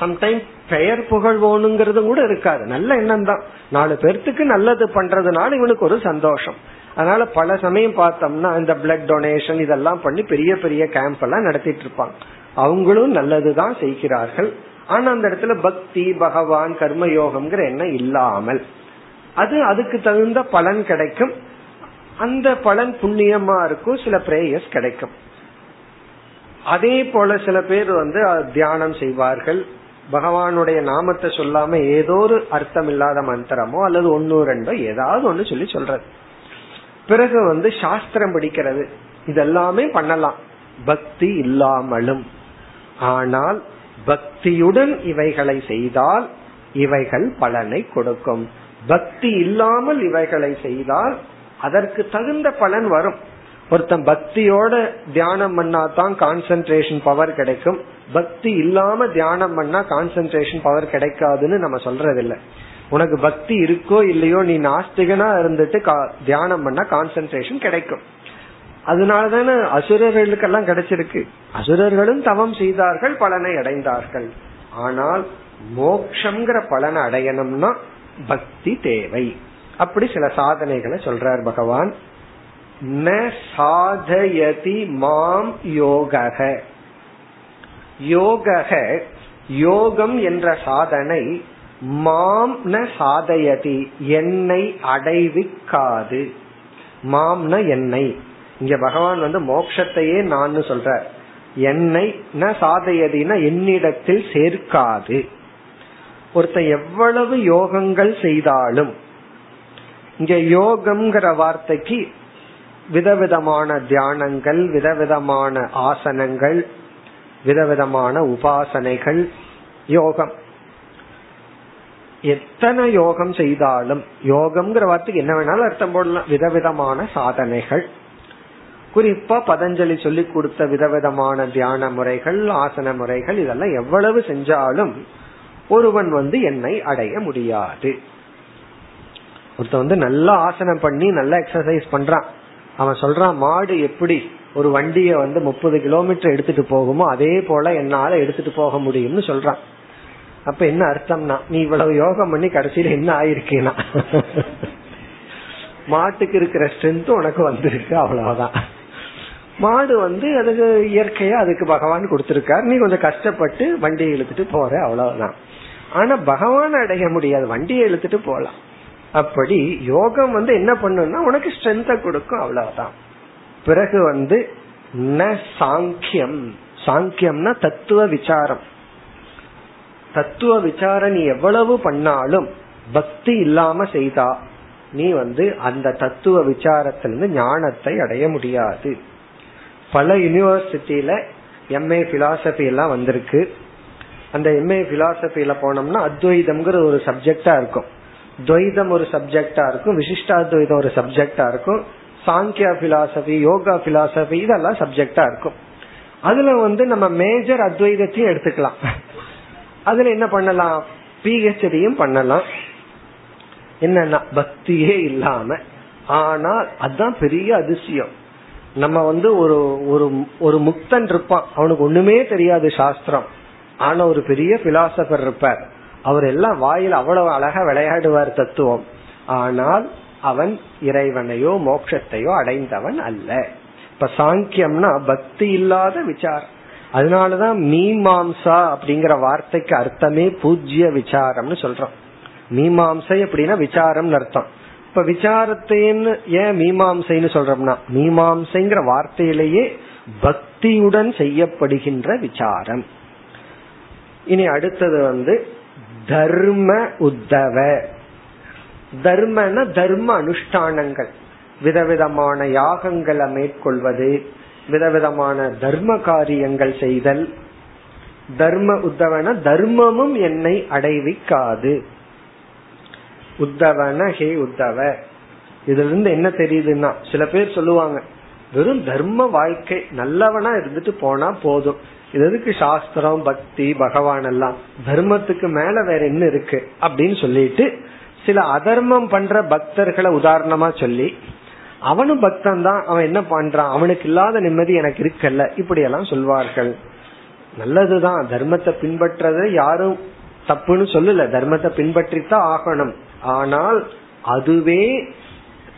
சம்டைம் பெயர் புகழ் வேணுங்கிறது கூட இருக்காது. நல்ல எண்ணம் தான். நாலு பேர்த்துக்கு நல்லது பண்றதுனால இவனுக்கு ஒரு சந்தோஷம். அதனால பல சமயம் பார்த்தோம்னா இந்த பிளட் டொனேஷன் இதெல்லாம் பண்ணி பெரிய பெரிய கேம்ப் எல்லாம் நடத்திட்டு இருப்பாங்க. அவங்களும் நல்லதுதான் செய்கிறார்கள். ஆனா அந்த இடத்துல பக்தி பகவான் கர்மயோகம்ங்கிற எண்ணம் இல்லாமல். அது அதுக்கு தகுந்த பலன் கிடைக்கும். அந்த பலன் புண்ணியமா இருக்கும் சில பிரேயர்ஸ் கிடைக்கும். அதே போல சில பேர் வந்து தியானம் செய்வார்கள். பகவானுடைய நாமத்தை சொல்லாம ஏதோ ஒரு அர்த்தம் இல்லாத மந்திரமோ அல்லது ஒன்னு ரெண்டோ ஏதாவது ஒண்ணு சொல்லி சொல்றது. பிறகு வந்து சாஸ்திரம் படிக்கிறது. இதெல்லாமே பண்ணலாம். பக்தி இல்லாமலும். ஆனால் பக்தியுடன் இவைகளை செய்தால் இவைகள் பலனை கொடுக்கும். பக்தி இல்லாமல் இவைகளை செய்தால் அதற்கு தகுந்த பலன் வரும். ஒருத்தன் பக்தியோட தியானம் பண்ணா தான் கான்சென்ட்ரேஷன் பவர் கிடைக்கும். பக்தி இல்லாம தியானம் பண்ணா கான்சென்ட்ரேஷன் பவர் கிடைக்காதுன்னு நம்ம சொல்றது உனக்கு பக்தி இருக்கோ இல்லையோ நீ நாஸ்திகனா இருந்துட்டு தியானம் பண்ணா கான்சென்ட்ரேஷன் கிடைக்கும். அதனாலதானே அசுரர்களுக்கெல்லாம் கிடைச்சிருக்கு. அசுரர்களும் தவம் செய்தார்கள் பலனை அடைந்தார்கள். ஆனால் மோக்ஷங்கிற பலனை அடையணும்னா பக்தி தேவை. அப்படி சில சாதனைகளை சொல்றார் பகவான். ந சாதயதி மாம் யோகக. யோகக யோகம் என்ற சாதனை மாம் ந சாதயதி என்னை அடைவிக்காது. மாம்ன என்னை. இங்க பகவான் வந்து மோக்ஷத்தையே நான் சொல்ற என்னை ந சாதையதினா என்னிடத்தில் சேர்க்காது. ஒருத்தன் எவ்வளவு யோகங்கள் செய்தாலும் இங்க யோகம்ங்கிற வார்த்தைக்கு விதவிதமான தியானங்கள் விதவிதமான ஆசனங்கள் விதவிதமான உபாசனைகள் யோகம். எத்தனை யோகம் செய்தாலும் யோகம்ங்கிற வார்த்தைக்கு என்ன வேணாலும் அர்த்தம் போடலாம். விதவிதமான சாதனைகள். குறிப்பா பதஞ்சலி சொல்லி கொடுத்த விதவிதமான தியான முறைகள் ஆசன முறைகள் இதெல்லாம் எவ்வளவு செஞ்சாலும் ஒருவன் வந்து என்னை அடைய முடியாது. ஒருத்தன் வந்து நல்லா ஆசனம் பண்ணி நல்லா எக்ஸசைஸ் பண்றான். அவன் சொல்றான் மாடு எப்படி ஒரு வண்டிய வந்து முப்பது கிலோமீட்டர் எடுத்துட்டு போகுமோ அதே போல என்னால எடுத்துட்டு போக முடியும்னு சொல்றான். அப்ப என்ன அர்த்தம்னா நீ இவ்வளவு யோகம் பண்ணி கடைசியில என்ன ஆயிருக்கேனா? மாட்டுக்கு இருக்கிற ஸ்ட்ரென்த் உனக்கு வந்திருக்கு அவ்வளவுதான். மாடு வந்து அதுக்கு இயற்கையா அதுக்கு பகவான் கொடுத்திருக்காரு. நீ கொஞ்சம் கஷ்டப்பட்டு வண்டியை இழுத்துட்டு போற அவ்வளவுதான். ஆனா பகவான் அடைய முடியாது வண்டியை இழுத்துட்டு போலாம். அப்படி யோகம் வந்து என்ன பண்ணும்னா உனக்கு ஸ்ட்ரென்த கொடுக்கும் அவ்வளவுதான். பிறகு வந்து ந சாங்கியம். சாங்கியம்னா தத்துவ விசாரம். தத்துவ விசாரம் நீ எவ்வளவு பண்ணாலும் பக்தி இல்லாம செய்தா நீ வந்து அந்த தத்துவ விசாரத்திலிருந்து ஞானத்தை அடைய முடியாது. பல யூனிவர்சிட்டியில எம்ஏ பிலாசபி எல்லாம் வந்திருக்கு. அந்த எம்ஏ பிலாசபில போனோம்னா அத்வைதம்ங்கிற ஒரு சப்ஜெக்டா இருக்கும். துவைதம் ஒரு சப்ஜெக்டா இருக்கும். விசிஷ்டாத்வைதம் ஒரு சப்ஜெக்டா இருக்கும். சாங்கியா பிலாசபி யோகா பிலாசபி இதெல்லாம் சப்ஜெக்டா இருக்கும். அதுல வந்து நம்ம மேஜர் அத்வைதத்தையும் எடுத்துக்கலாம். அதுல என்ன பண்ணலாம்? பிஹெச்டியும் பண்ணலாம். என்னன்னா பக்தியே இல்லாம. ஆனால் அதுதான் பெரிய அதிசயம். நம்ம வந்து ஒரு ஒரு ஒரு முக்தன் இருப்பான். அவனுக்கு ஒண்ணுமே தெரியாது சாஸ்திரம். ஆனா ஒரு பெரிய பிலாசபர் இருப்பார். அவர் எல்லாம் வாயில் அவ்வளவு அழகா விளையாடுவார் தத்துவம். ஆனால் அவன் இறைவனையோ மோட்சத்தையோ அடைந்தவன் அல்ல. இப்ப சாங்கியம்னா பக்தி இல்லாத விசாரம். அதனாலதான் மீமாம்சா அப்படிங்கிற வார்த்தைக்கு அர்த்தமே பூஜ்ய விசாரம்னு சொல்றோம். மீமாம்சை அப்படின்னா விசாரம்னு அர்த்தம். இப்ப விசாரத்தைன்னு ஏன் மீமாம்சைன்னு சொல்றோம்னா மீமாம்சைங்கிற வார்த்தையிலேயே பக்தியுடன் செய்யப்படுகின்ற விசாரம். இனி அடுத்தது வந்து தர்ம உத்தவ. தர்மன தர்ம அனுஷ்டானங்கள். விதவிதமான யாகங்களை மேற்கொள்வது விதவிதமான தர்ம காரியங்கள் செய்தல். தர்ம உத்தவன தர்மமும் என்னை அடைவிக்காது. உத்தவன ஹே உத்தவ. இதுல இருந்து என்ன தெரியுதுன்னா சில பேர் சொல்லுவாங்க வெறும் தர்ம வாழ்க்கை நல்லவனா இருந்துட்டு போனா போதும். இது எதுக்கு சாஸ்திரம் பக்தி பகவான் எல்லாம்? தர்மத்துக்கு மேல வேற என்ன இருக்கு? அப்படின்னு சொல்லிட்டு சில அதர்மம் பண்ற பக்தர்களை உதாரணமா சொல்லி அவனும் பக்தன் தான் அவன் என்ன பண்றான்? அவனுக்கு இல்லாத நிம்மதி எனக்கு இருக்கல்ல? இப்படி எல்லாம் சொல்வார்கள். நல்லதுதான். தர்மத்தை பின்பற்றத யாரும் தப்புன்னு சொல்லல. தர்மத்தை பின்பற்றித்தான் ஆகணும். ஆனால் அதுவே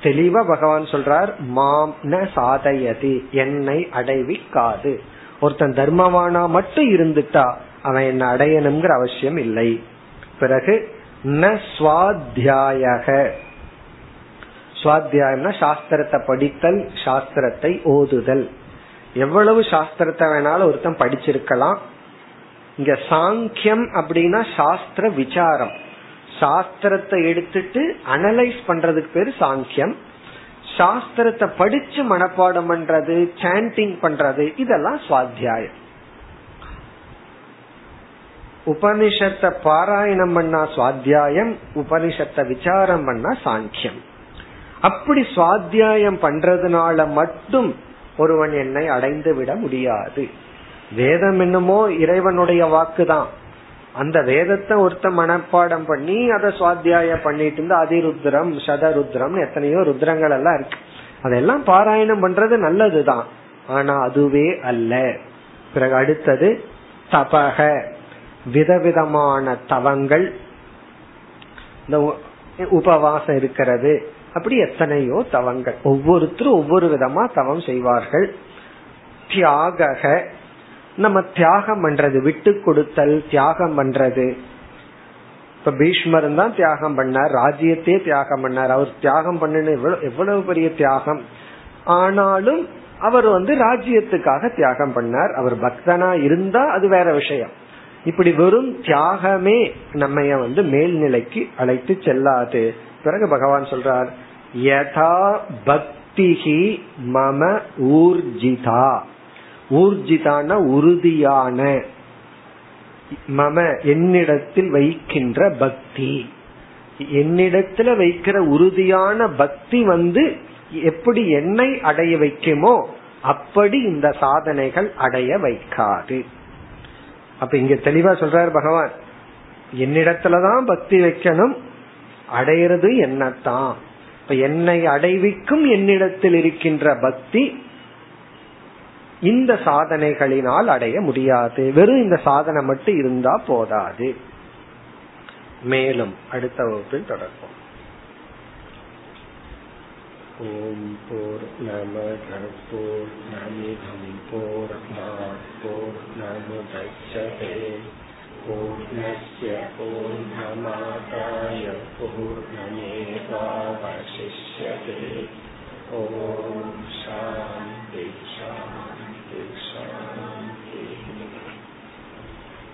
தெளிவா பகவான் சொல்றார் மாம் ந சாதையதி என்னை அடைவிக்காது. ஒருத்தன் தர்மவானா மட்டும் இருந்துட்டா அவன் என்ன அடையணுங்கிற அவசியம் இல்லை. பிறகு ந சுவாத்தியாயக. சுவாத்தியாயம்னா சாஸ்திரத்தை படித்தல் சாஸ்திரத்தை ஓதுதல். எவ்வளவு சாஸ்திரத்தை வேணாலும் ஒருத்தன் படிச்சிருக்கலாம். இங்க சாங்கியம் அப்படின்னா சாஸ்திர விசாரம். சாஸ்திரத்தை எடுத்துட்டு அனலைஸ் பண்றதுக்கு பேரு சாங்கியம். சாஸ்திரத்தை படிச்சு மனப்பாடம் பண்றது சாண்டிங் பண்றது இதெல்லாம் சுவாத்தியாயம். உபனிஷத்தை பாராயணம் பண்ணா சுவாத்தியாயம் உபனிஷத்தை விசாரம் பண்ணா சாங்கியம். அப்படி சுவாத்தியாயம் பண்றதுனால மட்டும் ஒருவன் என்னை அடைந்து விட முடியாது. வேதம் என்னமோ இறைவனுடைய வாக்குதான். அந்த வேதத்தை ஒருத்த மனப்பாடம் பண்ணி அதை சுவாத்தியாயம் பண்ணிட்டு இருந்து அதிருத்ரம் சதருத்ரம் எத்தனையோ ருத்ரங்கள் எல்லாம் இருக்கு. அதெல்லாம் பாராயணம் பண்றது நல்லதுதான். ஆனா அதுவே அல்ல. பிறகு அடுத்தது தபக. விதவிதமான தவங்கள். இந்த உபவாசம் இருக்கிறது. அப்படி எத்தனையோ தவங்கள். ஒவ்வொருத்தரும் ஒவ்வொரு விதமா தவம் செய்வார்கள். தியாக நம்ம தியாகம் பண்றது விட்டு கொடுத்தல் தியாகம் பண்றது. இப்ப பீஷ்மர் தான் தியாகம் பண்ணார் ராஜ்யத்தையே தியாகம் பண்ணார். அவர் தியாகம் பண்ணு எவ்வளவு பெரிய தியாகம். ஆனாலும் அவர் வந்து ராஜ்யத்துக்காக தியாகம் பண்ணார். அவர் பக்தனா இருந்தா அது வேற விஷயம். இப்படி வெறும் தியாகமே நம்ம வந்து மேல்நிலைக்கு அழைத்து செல்லாது. பிறகு பகவான் சொல்றார் யதா பக்திஹி மம ஊர்ஜிதா. ஊர்ஜிதான உறுதியான. மம என்னிடத்தில் வைக்கின்ற பக்தி. என்னிடத்துல வைக்கிற உறுதியான பக்தி வந்து எப்படி என்னை அடைய வைக்குமோ அப்படி இந்த சாதனைகள் அடைய வைக்காது. அப்ப இங்க தெளிவா சொல்றாரு பகவான் என்னிடத்துலதான் பக்தி வைக்கணும் அடையிறது என்னத்தான். இப்ப என்னை அடைவிக்கும் என்னிடத்தில் இருக்கின்ற பக்தி இந்த சாதனைகளினால் அடைய முடியாது. வெறும் இந்த சாதனை மட்டும் இருந்தா போதாது. மேலும் அடுத்த வகுப்பில் தொடர்போம் ஓம் போர் நம போர் நமிதம் போர் போர் நமுதச்சதே. பூர்ணய பூர்ணமாதாய பூர்ணமேவாவசிஷ்யதே. ஓம் சாந்தி சாந்தி. Peace.